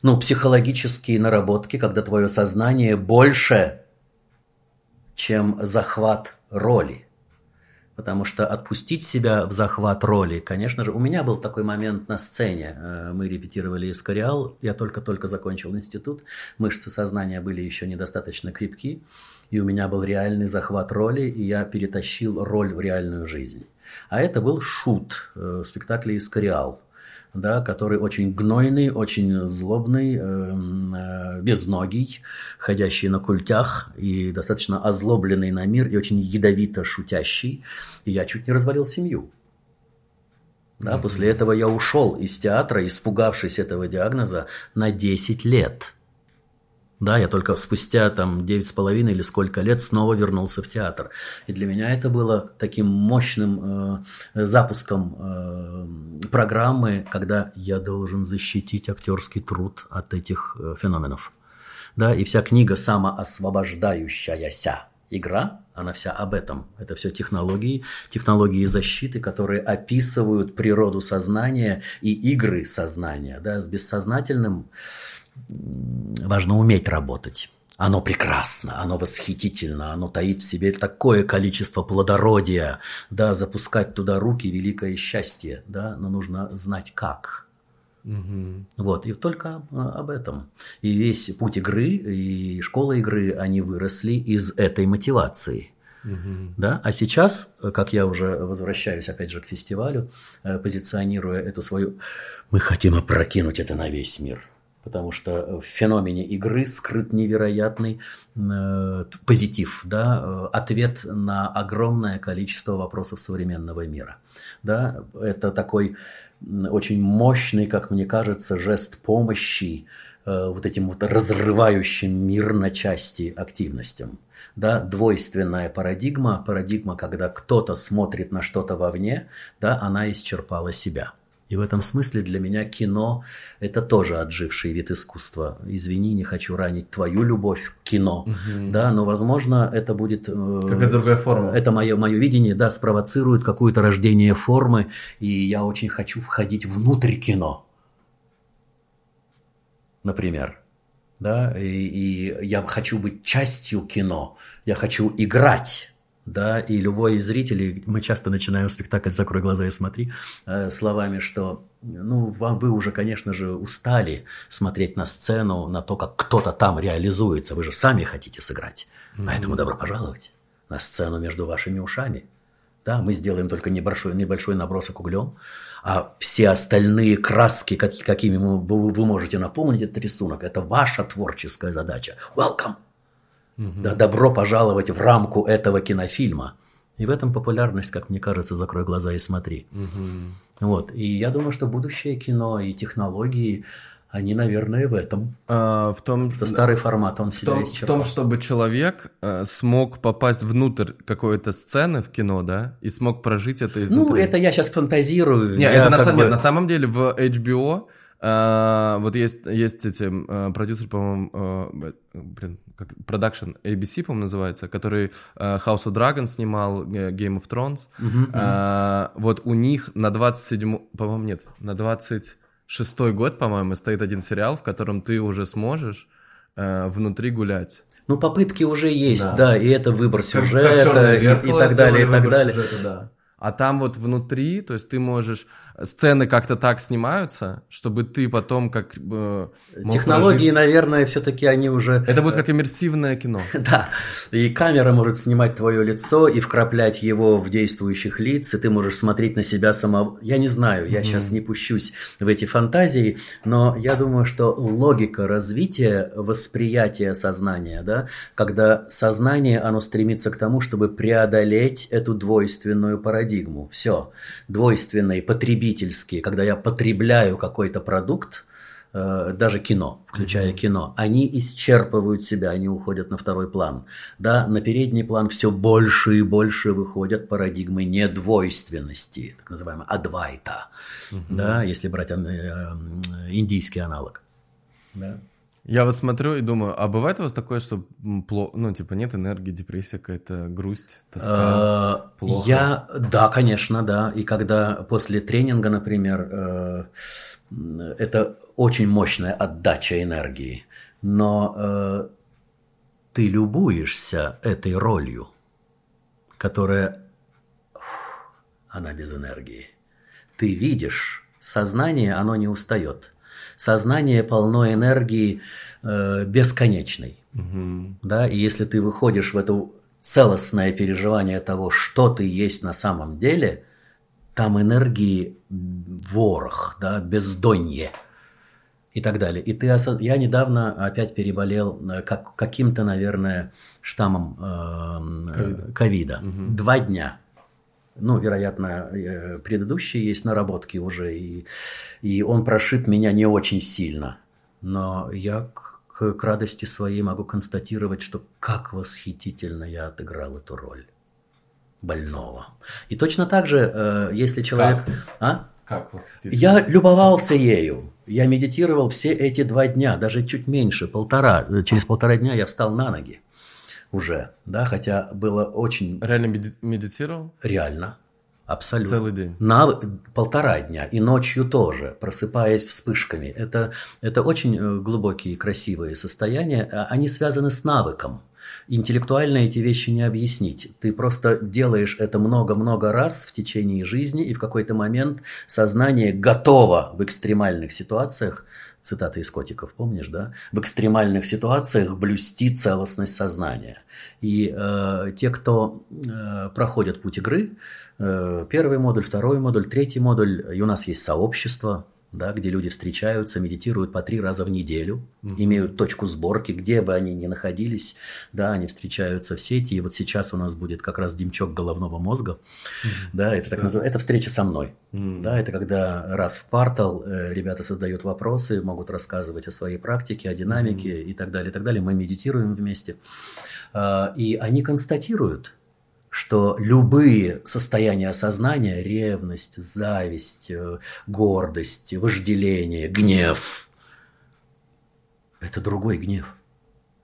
ну, психологические наработки, когда твое сознание больше, чем захват роли. Потому что отпустить себя в захват роли, конечно же, у меня был такой момент на сцене. Э, Мы репетировали «Искориал», я только-только закончил институт, мышцы сознания были еще недостаточно крепки, и у меня был реальный захват роли, и я перетащил роль в реальную жизнь. А это был шут э, в спектакле «Искориал», да, который очень гнойный, очень злобный, эм, э, безногий, ходящий на культях и достаточно озлобленный на мир и очень ядовито шутящий. И я чуть не развалил семью. Да, После этого я ушел из театра, испугавшись этого диагноза, на 10 лет. Да, я только спустя там девять с половиной или сколько лет снова вернулся в театр. И для меня это было таким мощным э, запуском э, программы, когда я должен защитить актерский труд от этих э, феноменов. Да, и вся книга «Самоосвобождающаяся игра», она вся об этом. Это все технологии, технологии защиты, которые описывают природу сознания и игры сознания. Да, с бессознательным важно уметь работать. Оно прекрасно, оно восхитительно, оно таит в себе такое количество плодородия, да, запускать туда руки – великое счастье, да, но нужно знать как. Вот, и только а, об этом. И весь путь игры и школа игры, они выросли из этой мотивации. Да? А сейчас, как я уже возвращаюсь опять же к фестивалю, э, позиционируя эту свою... Мы хотим опрокинуть это на весь мир – потому что в феномене игры скрыт невероятный э, позитив, да, э, ответ на огромное количество вопросов современного мира. Да, это такой очень мощный, как мне кажется, жест помощи э, вот этим вот разрывающим мир на части активностям. Да, двойственная парадигма, парадигма, когда кто-то смотрит на что-то вовне, да, она исчерпала себя. И в этом смысле для меня кино – это тоже отживший вид искусства. Извини, не хочу ранить твою любовь к кино, угу. да, но, возможно, это будет… Э, Какая другая форма. Это мое, мое видение, да, спровоцирует какое-то рождение формы, и я очень хочу входить внутрь кино. Например. Да, и, и я хочу быть частью кино, я хочу играть да, и любой из зрителей, мы часто начинаем спектакль «Закрой глаза и смотри» э, словами, что, ну, вам, вы уже, конечно же, устали смотреть на сцену, на то, как кто-то там реализуется, вы же сами хотите сыграть, mm-hmm. поэтому добро пожаловать на сцену между вашими ушами. Да, мы сделаем только небольшой, небольшой набросок углем, а все остальные краски, как, какими вы, вы можете наполнить этот рисунок, это ваша творческая задача. Welcome! Угу. Да, добро пожаловать в рамку этого кинофильма. И в этом популярность, как мне кажется, закрой глаза и смотри. Угу. Вот. И я думаю, что будущее кино и технологии, они, наверное, в этом. А, в том, что старый формат, он себя в том, исчерпал. В том, чтобы человек э, смог попасть внутрь какой-то сцены в кино, да, и смог прожить это изнутри. Ну, это я сейчас фантазирую. Не, это на самом, бы... на самом деле в HBO Uh, вот есть, есть эти uh, продюсер, по-моему, uh, блин, как продакшн ABC, по-моему, называется, который uh, House of Dragons снимал, Game of Thrones. Uh-huh, uh-huh. Вот у них на 27, по-моему, нет, на 26 год, по-моему, стоит один сериал, в котором ты уже сможешь внутри гулять. Ну, попытки уже есть, да, да и это выбор сюжета, как, как и, и так далее, и так далее. Сюжета, да. А там вот внутри, то есть ты можешь сцены как-то так снимаются, чтобы ты потом как э, технологии, прожить... наверное, все-таки они уже это будет как иммерсивное кино. да, и камера может снимать твое лицо и вкраплять его в действующих лиц, и ты можешь смотреть на себя самого. Я не знаю, я mm-hmm. сейчас не пущусь в эти фантазии, но я думаю, что логика развития восприятия сознания, да, когда сознание оно стремится к тому, чтобы преодолеть эту двойственную парадигму. Все, двойственный потребитель потребительские, когда я потребляю какой-то продукт, э, даже кино, включая mm-hmm. кино, они исчерпывают себя, они уходят на второй план. Да, на передний план все больше и больше выходят парадигмы недвойственности, так называемая адвайта, mm-hmm. да, если брать э, индийский аналог. Да. Я вот смотрю и думаю, а бывает у вас такое, что плохо, ну, типа, нет энергии, депрессия какая-то, грусть, тоска, а, плохо? Я, да, конечно, да. И когда после тренинга, например, э, это очень мощная отдача энергии, но э, ты любуешься этой ролью, которая она без энергии. Ты видишь, сознание, оно не устает. Сознание полно энергии э, бесконечной. Да, и если ты выходишь в это целостное переживание того, что ты есть на самом деле, там энергии ворох, да, бездонье и так далее. И ты осоз- я недавно опять переболел э, как, каким-то, наверное, штаммом э, ковида. Два дня. Ну, вероятно, э, предыдущие есть наработки уже, и, и он прошиб меня не очень сильно. Но я к, к- радости своей могу констатировать, что как восхитительно я отыграл эту роль больного. И точно так же, э, если человек... А? Как восхитительно. Я любовался ею. Я медитировал все эти два дня, даже чуть меньше, полтора. Через полтора дня я встал на ноги уже, да, хотя было очень Реально меди- медитировал? реально, абсолютно. Целый день. На полтора дня и ночью тоже, просыпаясь вспышками. Это, это очень э, глубокие и красивые состояния. А Они связаны с навыком. Интеллектуально эти вещи не объяснить. Ты просто делаешь это много-много раз в течение жизни, и в какой-то момент сознание готово в экстремальных ситуациях, цитата из котиков, помнишь, да? В экстремальных ситуациях блюсти целостность сознания. И э, те, кто э, проходят путь игры, э, первый модуль, второй модуль, третий модуль, и у нас есть сообщество, да, где люди встречаются, медитируют по три раза в неделю, имеют точку сборки, где бы они ни находились, да, они встречаются в сети, и вот сейчас у нас будет как раз демчок головного мозга, да, это так называется, это встреча со мной, да, это когда раз в квартал э, ребята создают вопросы, могут рассказывать о своей практике, о динамике и так далее, и так далее, мы медитируем вместе, А, и они констатируют, что любые состояния сознания, ревность, зависть, э, гордость, вожделение, гнев, это другой гнев,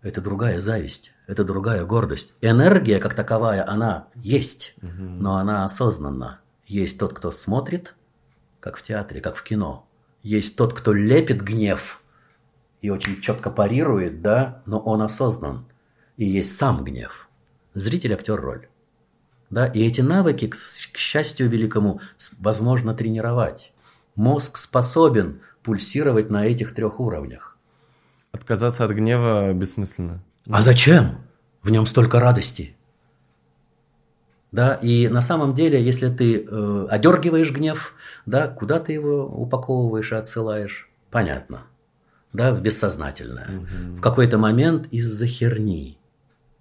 это другая зависть, это другая гордость. Энергия как таковая, она есть, но она осознанна. Есть тот, кто смотрит, как в театре, как в кино. Есть тот, кто лепит гнев и очень четко парирует, да, но он осознан. И есть сам гнев. Зритель, актер, роль. Да, и эти навыки, к, счастью великому, возможно тренировать. Мозг способен пульсировать на этих трех уровнях. Отказаться от гнева бессмысленно. А зачем? В нем столько радости. Да, и на самом деле, если ты э, одергиваешь гнев, да, куда ты его упаковываешь и отсылаешь? Понятно. Да, в бессознательное. В какой-то момент из-за херни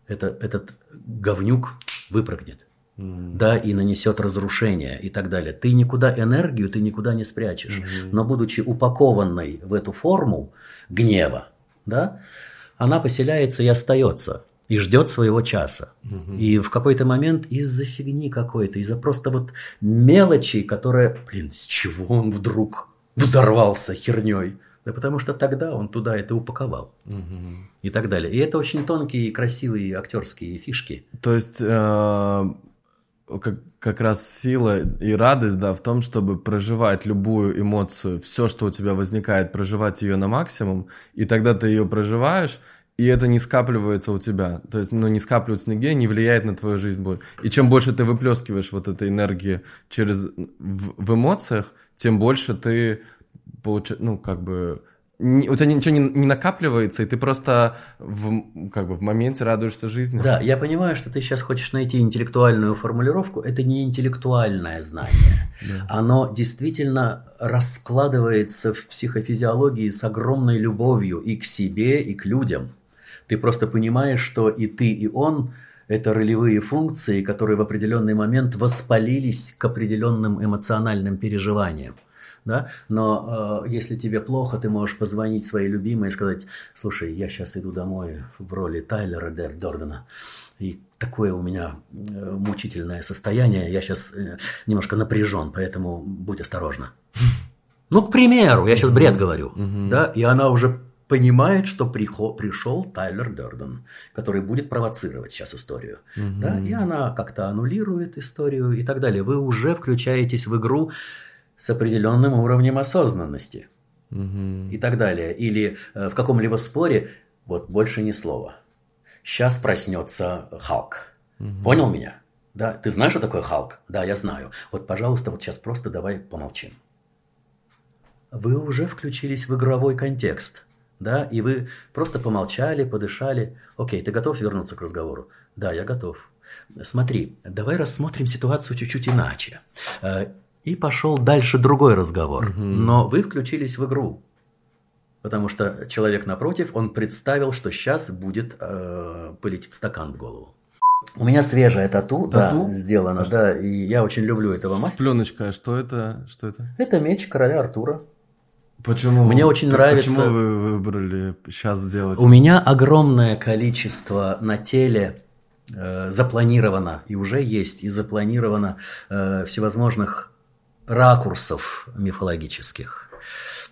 это, этот говнюк выпрыгнет. Да, и нанесет разрушение и так далее. Ты никуда энергию, ты никуда не спрячешь. Но будучи упакованной в эту форму гнева, да, она поселяется и остается. И ждет своего часа. И в какой-то момент из-за фигни какой-то, из-за просто вот мелочи, которая, блин, с чего он вдруг взорвался херней? Да потому что тогда он туда это упаковал. И так далее. И это очень тонкие, красивые актерские фишки. То есть э, как, как раз сила и радость, да, в том, чтобы проживать любую эмоцию, все, что у тебя возникает, проживать ее на максимум, и тогда ты ее проживаешь, и это не скапливается у тебя. То есть, ну, не скапливается нигде, не влияет на твою жизнь больше. И чем больше ты выплескиваешь вот этой энергии через в, в эмоциях, тем больше ты получаешь, ну, как бы у тебя ничего не, не накапливается, и ты просто в, как бы в моменте радуешься жизни. Да, я понимаю, что ты сейчас хочешь найти интеллектуальную формулировку. Это не интеллектуальное знание. Оно действительно раскладывается в психофизиологии с огромной любовью и к себе, и к людям. Ты просто понимаешь, что и ты, и он – это ролевые функции, которые в определенный момент воспалились к определенным эмоциональным переживаниям. Да? Но э, если тебе плохо, ты можешь позвонить своей любимой и сказать, слушай, я сейчас иду домой в роли Тайлера Дер- Дордена, и такое у меня э, мучительное состояние, я сейчас э, немножко напряжен, поэтому будь осторожна. Ну, к примеру, я сейчас бред говорю, да, и она уже понимает, что прихо- пришел Тайлер Дерден, который будет провоцировать сейчас историю, да, и она как-то аннулирует историю и так далее. Вы уже включаетесь в игру с определенным уровнем осознанности и так далее. Или э, в каком-либо споре, вот больше ни слова. Сейчас проснется Халк. Понял меня? Да, ты знаешь, что такое Халк? Да, я знаю. Вот, пожалуйста, вот сейчас просто давай помолчим. Вы уже включились в игровой контекст, да, и вы просто помолчали, подышали. Окей, ты готов вернуться к разговору? Да, я готов. Смотри, давай рассмотрим ситуацию чуть-чуть иначе. И пошел дальше другой разговор. Но вы включились в игру. Потому что человек напротив, он представил, что сейчас будет э, полетит стакан в голову. У меня свежая тату, Тату? да, сделана, да, и я очень люблю этого С мастера. пленочкой, а что это? Что это? Это меч короля Артура. Почему? Мне очень П- нравится- Почему вы выбрали сейчас сделать? У меня огромное количество на теле э, запланировано, и уже есть, и запланировано э, всевозможных ракурсов мифологических.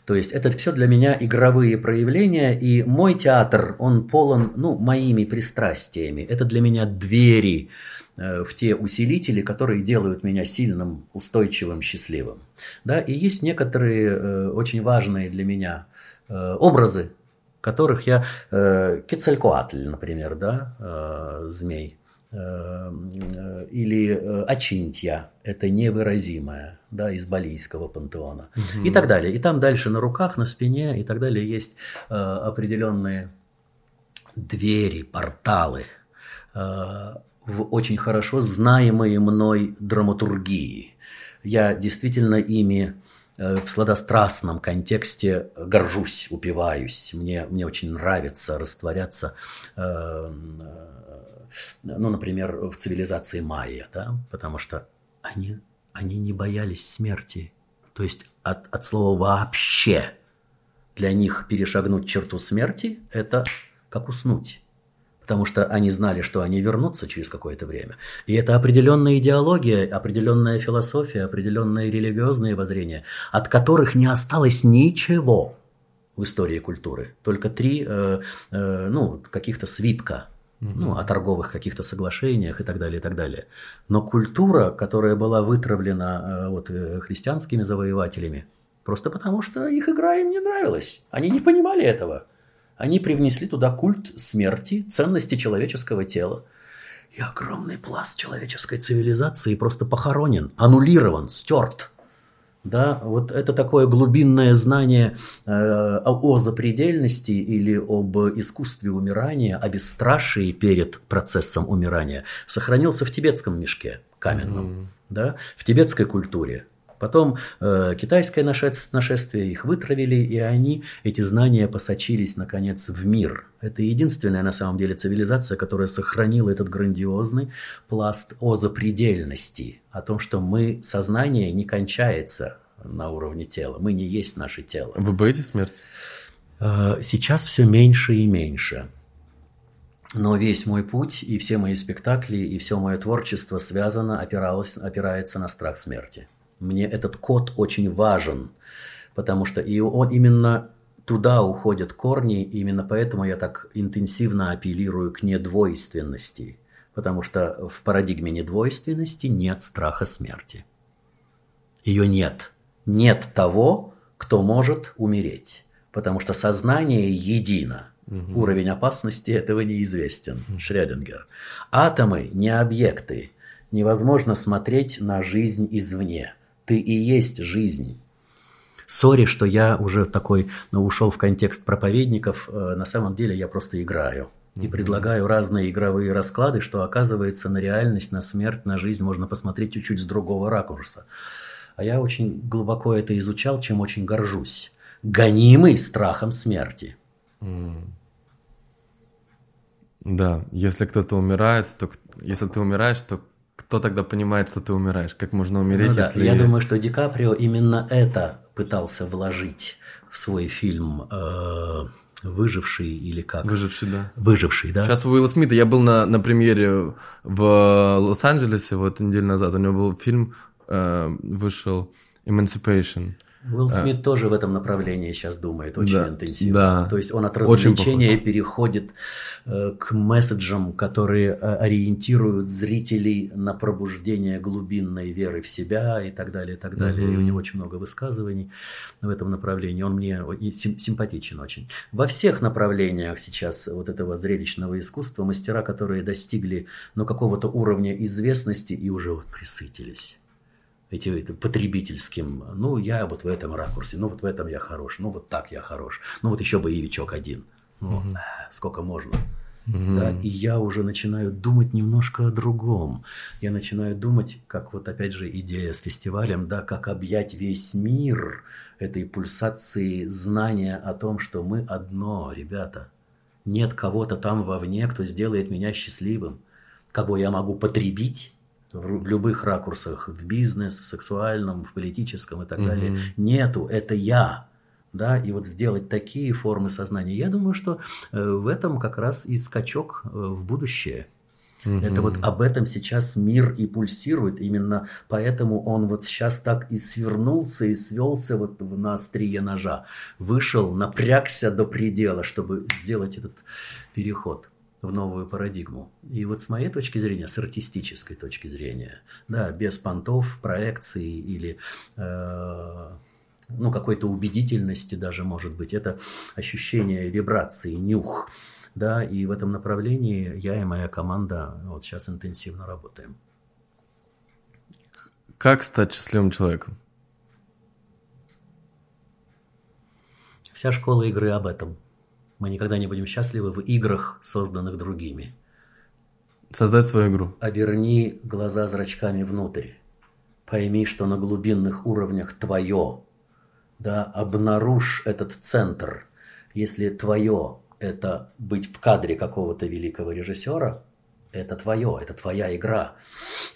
То есть это все для меня игровые проявления, и мой театр, он полон, ну, моими пристрастиями. Это для меня двери э, в те усилители, которые делают меня сильным, устойчивым, счастливым. Да, и есть некоторые э, очень важные для меня э, образы, которых я... Кецалькоатль, например, да, змей. Э, или э, Очинтья, это невыразимое, да, из балийского пантеона. И так далее. И там дальше на руках, на спине и так далее есть э, определенные двери, порталы в очень хорошо знаемые мной драматургии. Я действительно ими в сладострастном контексте горжусь, упиваюсь. Мне, мне очень нравится растворяться, ну, например, в цивилизации майя, да, потому что они, они не боялись смерти. То есть от, от слова «вообще» для них перешагнуть черту смерти – это как уснуть. Потому что они знали, что они вернутся через какое-то время. И это определенная идеология, определенная философия, определенные религиозные воззрения, от которых не осталось ничего в истории культуры. Только три э, э, ну, каких-то свитка ну, о торговых каких-то соглашениях и так далее, и так далее. Но культура, которая была вытравлена э, вот, э, христианскими завоевателями, просто потому что их игра им не нравилась. Они не понимали этого. Они привнесли туда культ смерти, ценности человеческого тела. И огромный пласт человеческой цивилизации просто похоронен, аннулирован, стерт. Да, вот это такое глубинное знание э, о, о запредельности или об искусстве умирания, о бесстрашии перед процессом умирания сохранился в тибетском мешке каменном, да, в тибетской культуре. Потом э, китайское нашествие, их вытравили, и они, эти знания, посочились, наконец, в мир. Это единственная, на самом деле, цивилизация, которая сохранила этот грандиозный пласт о запредельности, о том, что мы, сознание не кончается на уровне тела, мы не есть наше тело. Вы боитесь смерти? Э, Сейчас все меньше и меньше. Но весь мой путь и все мои спектакли и все мое творчество связано, опиралось, опирается на страх смерти. Мне этот код очень важен, потому что и он именно туда уходят корни, и именно поэтому я так интенсивно апеллирую к недвойственности, потому что в парадигме недвойственности нет страха смерти. Ее нет. Нет того, кто может умереть, потому что сознание едино. Уровень опасности этого неизвестен. Шрёдингер. Атомы не объекты. Невозможно смотреть на жизнь извне. Ты и есть жизнь. Сори, что я уже такой ну, ушел в контекст проповедников. Э, На самом деле я просто играю. И предлагаю разные игровые расклады, что оказывается на реальность, на смерть, на жизнь можно посмотреть чуть-чуть с другого ракурса. А я очень глубоко это изучал, чем очень горжусь. Гонимый страхом смерти. Да, если кто-то умирает, то если ты умираешь, то кто тогда понимает, что ты умираешь? Как можно умереть, Ну да, если... Я думаю, что Ди Каприо именно это пытался вложить в свой фильм э, «Выживший» или как? Выживший, да. «Выживший», да? Сейчас у Уилла Смита, я был на, на премьере в Лос-Анджелесе вот неделю назад, у него был фильм, э, вышел Emancipation. Уилл Смит тоже в этом направлении сейчас думает очень Да, интенсивно. да. То есть он от развлечения переходит э, к месседжам, которые э, ориентируют зрителей на пробуждение глубинной веры в себя и так далее, и так далее. И у него очень много высказываний в этом направлении. Он мне сим- симпатичен очень. Во всех направлениях сейчас вот этого зрелищного искусства мастера, которые достигли ну, какого-то уровня известности и уже вот присытились эти, это, потребительским. Ну, я вот в этом ракурсе, ну, вот в этом я хорош, ну, вот так я хорош. Ну, вот еще боевичок один. Ну, а, сколько можно. Да, и я уже начинаю думать немножко о другом. Я начинаю думать, как вот опять же идея с фестивалем, да, как объять весь мир этой пульсации знания о том, что мы одно, ребята. Нет кого-то там вовне, кто сделает меня счастливым, кого я могу потребить в любых ракурсах, в бизнес, в сексуальном, в политическом и так далее. Нету, это я. Да, и вот сделать такие формы сознания. Я думаю, что э, в этом как раз и скачок э, в будущее. Это вот об этом сейчас мир и пульсирует. Именно поэтому он вот сейчас так и свернулся и свелся вот в- на острие ножа. Вышел, напрягся до предела, чтобы сделать этот переход в новую парадигму. И вот с моей точки зрения, с артистической точки зрения, да, без понтов, проекций или э, ну, какой-то убедительности даже, может быть, это ощущение вибрации, нюх. Да, и в этом направлении я и моя команда вот сейчас интенсивно работаем. Как стать счастливым человеком? Вся школа игры об этом. Мы никогда не будем счастливы в играх, созданных другими. Создать свою игру. Оберни глаза зрачками внутрь. Пойми, что на глубинных уровнях твое. Да, обнаружь этот центр. Если твое – это быть в кадре какого-то великого режиссера, это твое, это твоя игра.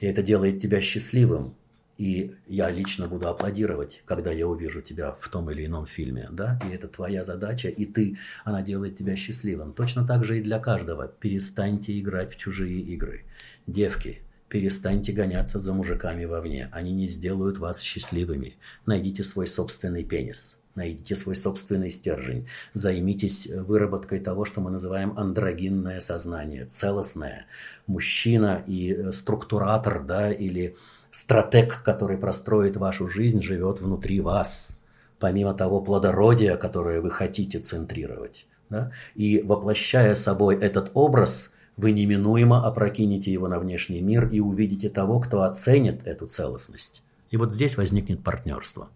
И это делает тебя счастливым. И я лично буду аплодировать, когда я увижу тебя в том или ином фильме, да, и это твоя задача, и ты, она делает тебя счастливым. Точно так же и для каждого. Перестаньте играть в чужие игры. Девки, перестаньте гоняться за мужиками вовне. Они не сделают вас счастливыми. Найдите свой собственный пенис. Найдите свой собственный стержень. Займитесь выработкой того, что мы называем андрогинное сознание, целостное. Мужчина и э, структуратор, да, или стратег, который простроит вашу жизнь, живет внутри вас. Помимо того плодородия, которое вы хотите центрировать. Да? И воплощая собой этот образ, вы неминуемо опрокинете его на внешний мир и увидите того, кто оценит эту целостность. И вот здесь возникнет партнерство.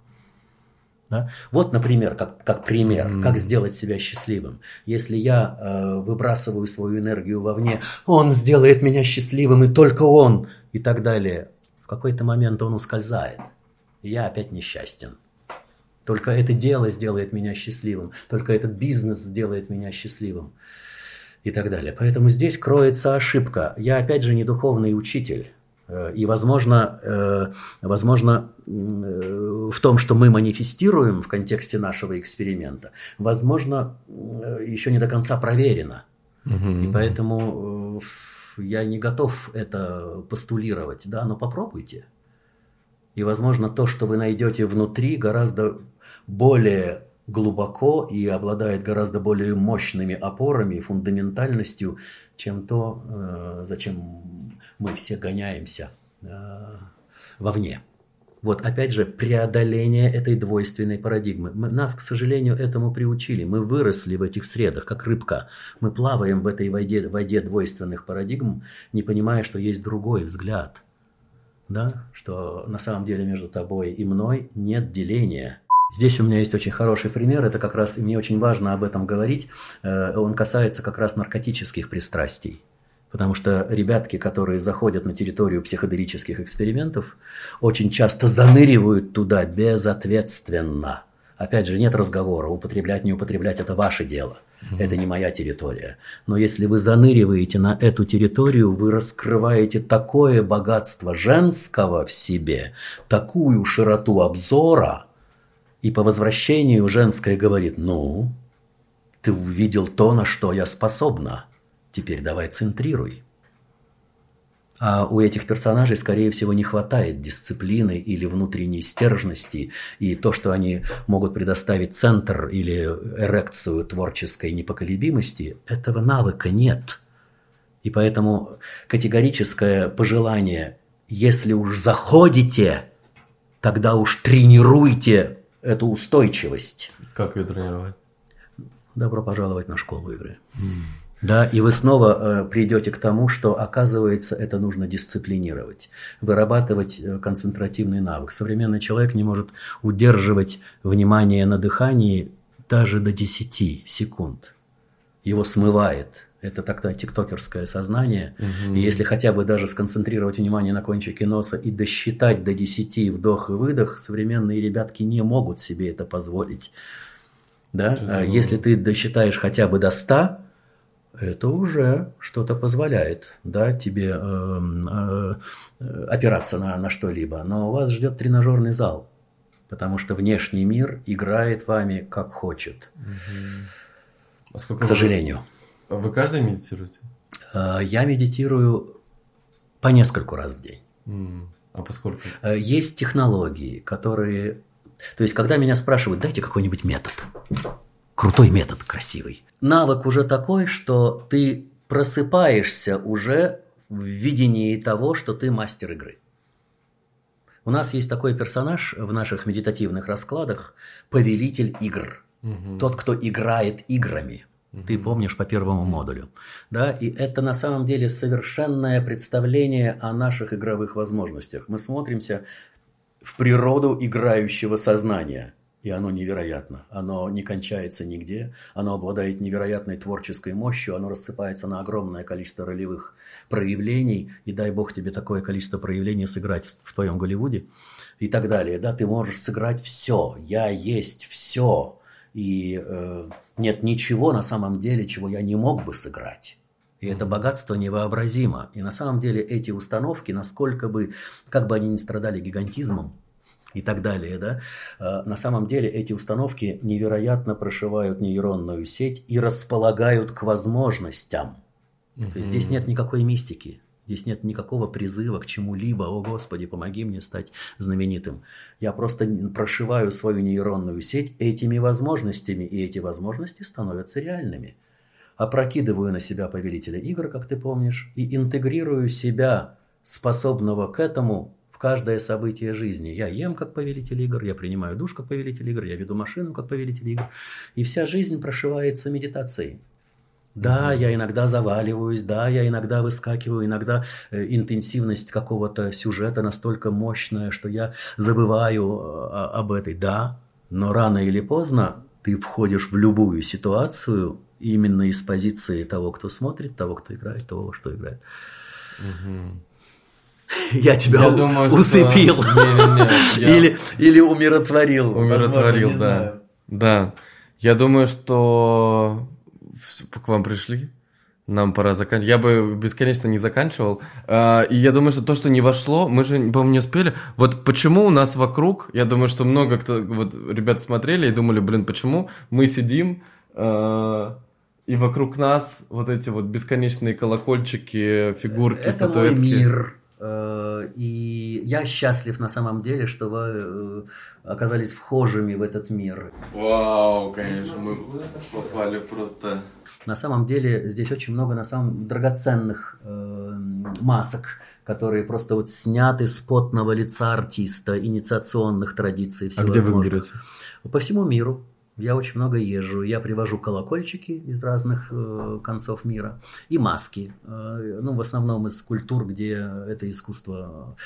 Да? Вот, например, как, как пример, как сделать себя счастливым. Если я э, выбрасываю свою энергию вовне, он сделает меня счастливым, и только он, и так далее. В какой-то момент он ускользает. И я опять несчастен. Только это дело сделает меня счастливым. Только этот бизнес сделает меня счастливым. И так далее. Поэтому здесь кроется ошибка. Я опять же не духовный учитель. Э, И, возможно, э, возможно, э, в том, что мы манифестируем в контексте нашего эксперимента, возможно, еще не до конца проверено. И поэтому я не готов это постулировать, да, но попробуйте. И, возможно, то, что вы найдете внутри, гораздо более глубоко и обладает гораздо более мощными опорами и фундаментальностью, чем то, э, зачем мы все гоняемся э, вовне. Вот опять же преодоление этой двойственной парадигмы. Мы- нас, к сожалению, этому приучили. Мы выросли в этих средах, как рыбка. Мы плаваем в этой воде, воде двойственных парадигм, не понимая, что есть другой взгляд. Да? Что на самом деле между тобой и мной нет деления. Здесь у меня есть очень хороший пример, это как раз, и мне очень важно об этом говорить, Э, он касается как раз наркотических пристрастий. Потому что ребятки, которые заходят на территорию психоделических экспериментов, очень часто заныривают туда безответственно. Опять же, нет разговора, употреблять, не употреблять – это ваше дело. Это не моя территория. Но если вы заныриваете на эту территорию, вы раскрываете такое богатство женского в себе, такую широту обзора, и по возвращению женская говорит, ну, ты увидел то, на что я способна. Теперь давай центрируй. А у этих персонажей, скорее всего, не хватает дисциплины или внутренней стержности, и то, что они могут предоставить центр или эрекцию творческой непоколебимости, этого навыка нет. И поэтому категорическое пожелание, если уж заходите, тогда уж тренируйте эту устойчивость. Как ее тренировать? Добро пожаловать на школу игры. Да, и вы снова э, придете к тому, что оказывается это нужно дисциплинировать, вырабатывать э, концентративный навык. Современный человек не может удерживать внимание на дыхании даже до 10 секунд. Его смывает. Это так-то тиктокерское сознание. И если хотя бы даже сконцентрировать внимание на кончике носа и досчитать до 10 вдох и выдох, современные ребятки не могут себе это позволить. Да? А Если ты досчитаешь хотя бы до 100, это уже что-то позволяет да, тебе э, э, опираться на, на что-либо. Но вас ждет тренажерный зал, потому что внешний мир играет вами как хочет. А сколько К сожалению. Вы, вы каждый медитируете? Э, Я медитирую по нескольку раз в день. А поскольку? Э, Есть технологии, которые... То есть, когда меня спрашивают, дайте какой-нибудь метод. Крутой метод, красивый. Навык уже такой, что ты просыпаешься уже в видении того, что ты мастер игры. У нас есть такой персонаж в наших медитативных раскладах – повелитель игр. Тот, кто играет играми. Ты помнишь по первому модулю. Да? И это на самом деле совершенное представление о наших игровых возможностях. Мы смотримся в природу играющего сознания. И оно невероятно. Оно не кончается нигде. Оно обладает невероятной творческой мощью. Оно рассыпается на огромное количество ролевых проявлений. И дай бог тебе такое количество проявлений сыграть в, в твоем Голливуде. И так далее. Да, ты можешь сыграть все. Я есть все. И э, нет ничего на самом деле, чего я не мог бы сыграть. И это богатство невообразимо. И на самом деле эти установки, насколько бы, как бы они ни страдали гигантизмом и так далее, да, э, на самом деле эти установки невероятно прошивают нейронную сеть и располагают к возможностям. То есть здесь нет никакой мистики. Здесь нет никакого призыва к чему-либо. О, Господи, помоги мне стать знаменитым. Я просто прошиваю свою нейронную сеть этими возможностями, и эти возможности становятся реальными. Опрокидываю на себя повелителя игр, как ты помнишь, и интегрирую себя, способного к этому, в каждое событие жизни. Я ем как повелитель игр, я принимаю душ как повелитель игр, я веду машину как повелитель игр. И вся жизнь прошивается медитацией. Да, я иногда заваливаюсь, да, я иногда выскакиваю, иногда э, интенсивность какого-то сюжета настолько мощная, что я забываю э, об этой, да, но рано или поздно ты входишь в любую ситуацию именно из позиции того, кто смотрит, того, кто играет, того, что играет. Я тебя Я у- думаю, что- усыпил Не-не-не, я- или, или умиротворил. Умиротворил, Возможно, не да. знаю. Да. Я думаю, что к вам пришли. Нам пора заканчивать. Я бы бесконечно не заканчивал. А, И я думаю, что то, что не вошло, мы же, по-моему, не успели. Вот почему у нас вокруг, я думаю, что много кто, вот ребят смотрели и думали, блин, почему мы сидим, а, и вокруг нас вот эти вот бесконечные колокольчики, фигурки, Это статуэтки. мой мир. Э, И я счастлив на самом деле, что вы э, оказались вхожими в этот мир. Вау, конечно, мы попали просто... На самом деле здесь очень много на самом драгоценных э, масок, которые просто вот сняты с потного лица артиста, инициационных традиций А где вы берете? По всему миру. Я очень много езжу. Я привожу колокольчики из разных э, концов мира и маски. Э, ну, в основном из культур, где это искусство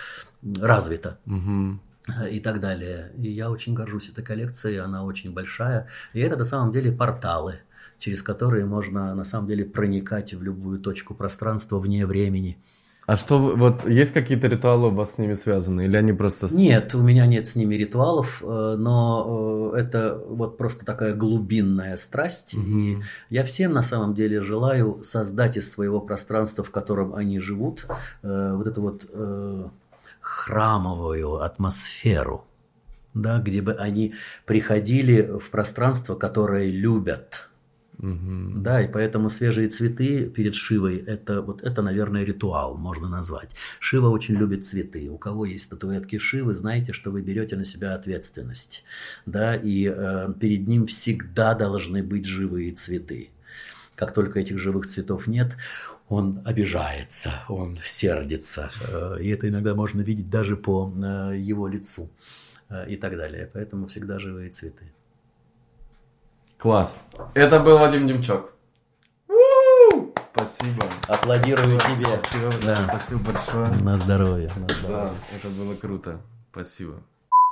развито э, и так далее. И я очень горжусь этой коллекцией, она очень большая. И это на самом деле порталы, через которые можно на самом деле проникать в любую точку пространства вне времени. А что, вот есть какие-то ритуалы у вас с ними связаны? Или они просто... Нет, у меня нет с ними ритуалов, э, но э, это вот просто такая глубинная страсть. И я всем на самом деле желаю создать из своего пространства, в котором они живут, э, вот эту вот храмовую атмосферу, да, где бы они приходили в пространство, которое любят. Да, и поэтому свежие цветы перед Шивой это вот это, наверное, ритуал можно назвать. Шива очень любит цветы. У кого есть статуэтки Шивы, знаете, что вы берете на себя ответственность, да, и э, перед ним всегда должны быть живые цветы. Как только этих живых цветов нет, он обижается, он сердится, э, и это иногда можно видеть даже по э, его лицу э, и так далее. Поэтому всегда живые цветы. Класс. Это был Вадим Демчок. Спасибо. Аплодирую тебе. Спасибо, Да. Спасибо большое. На здоровье. На здоровье. Да, это было круто. Спасибо.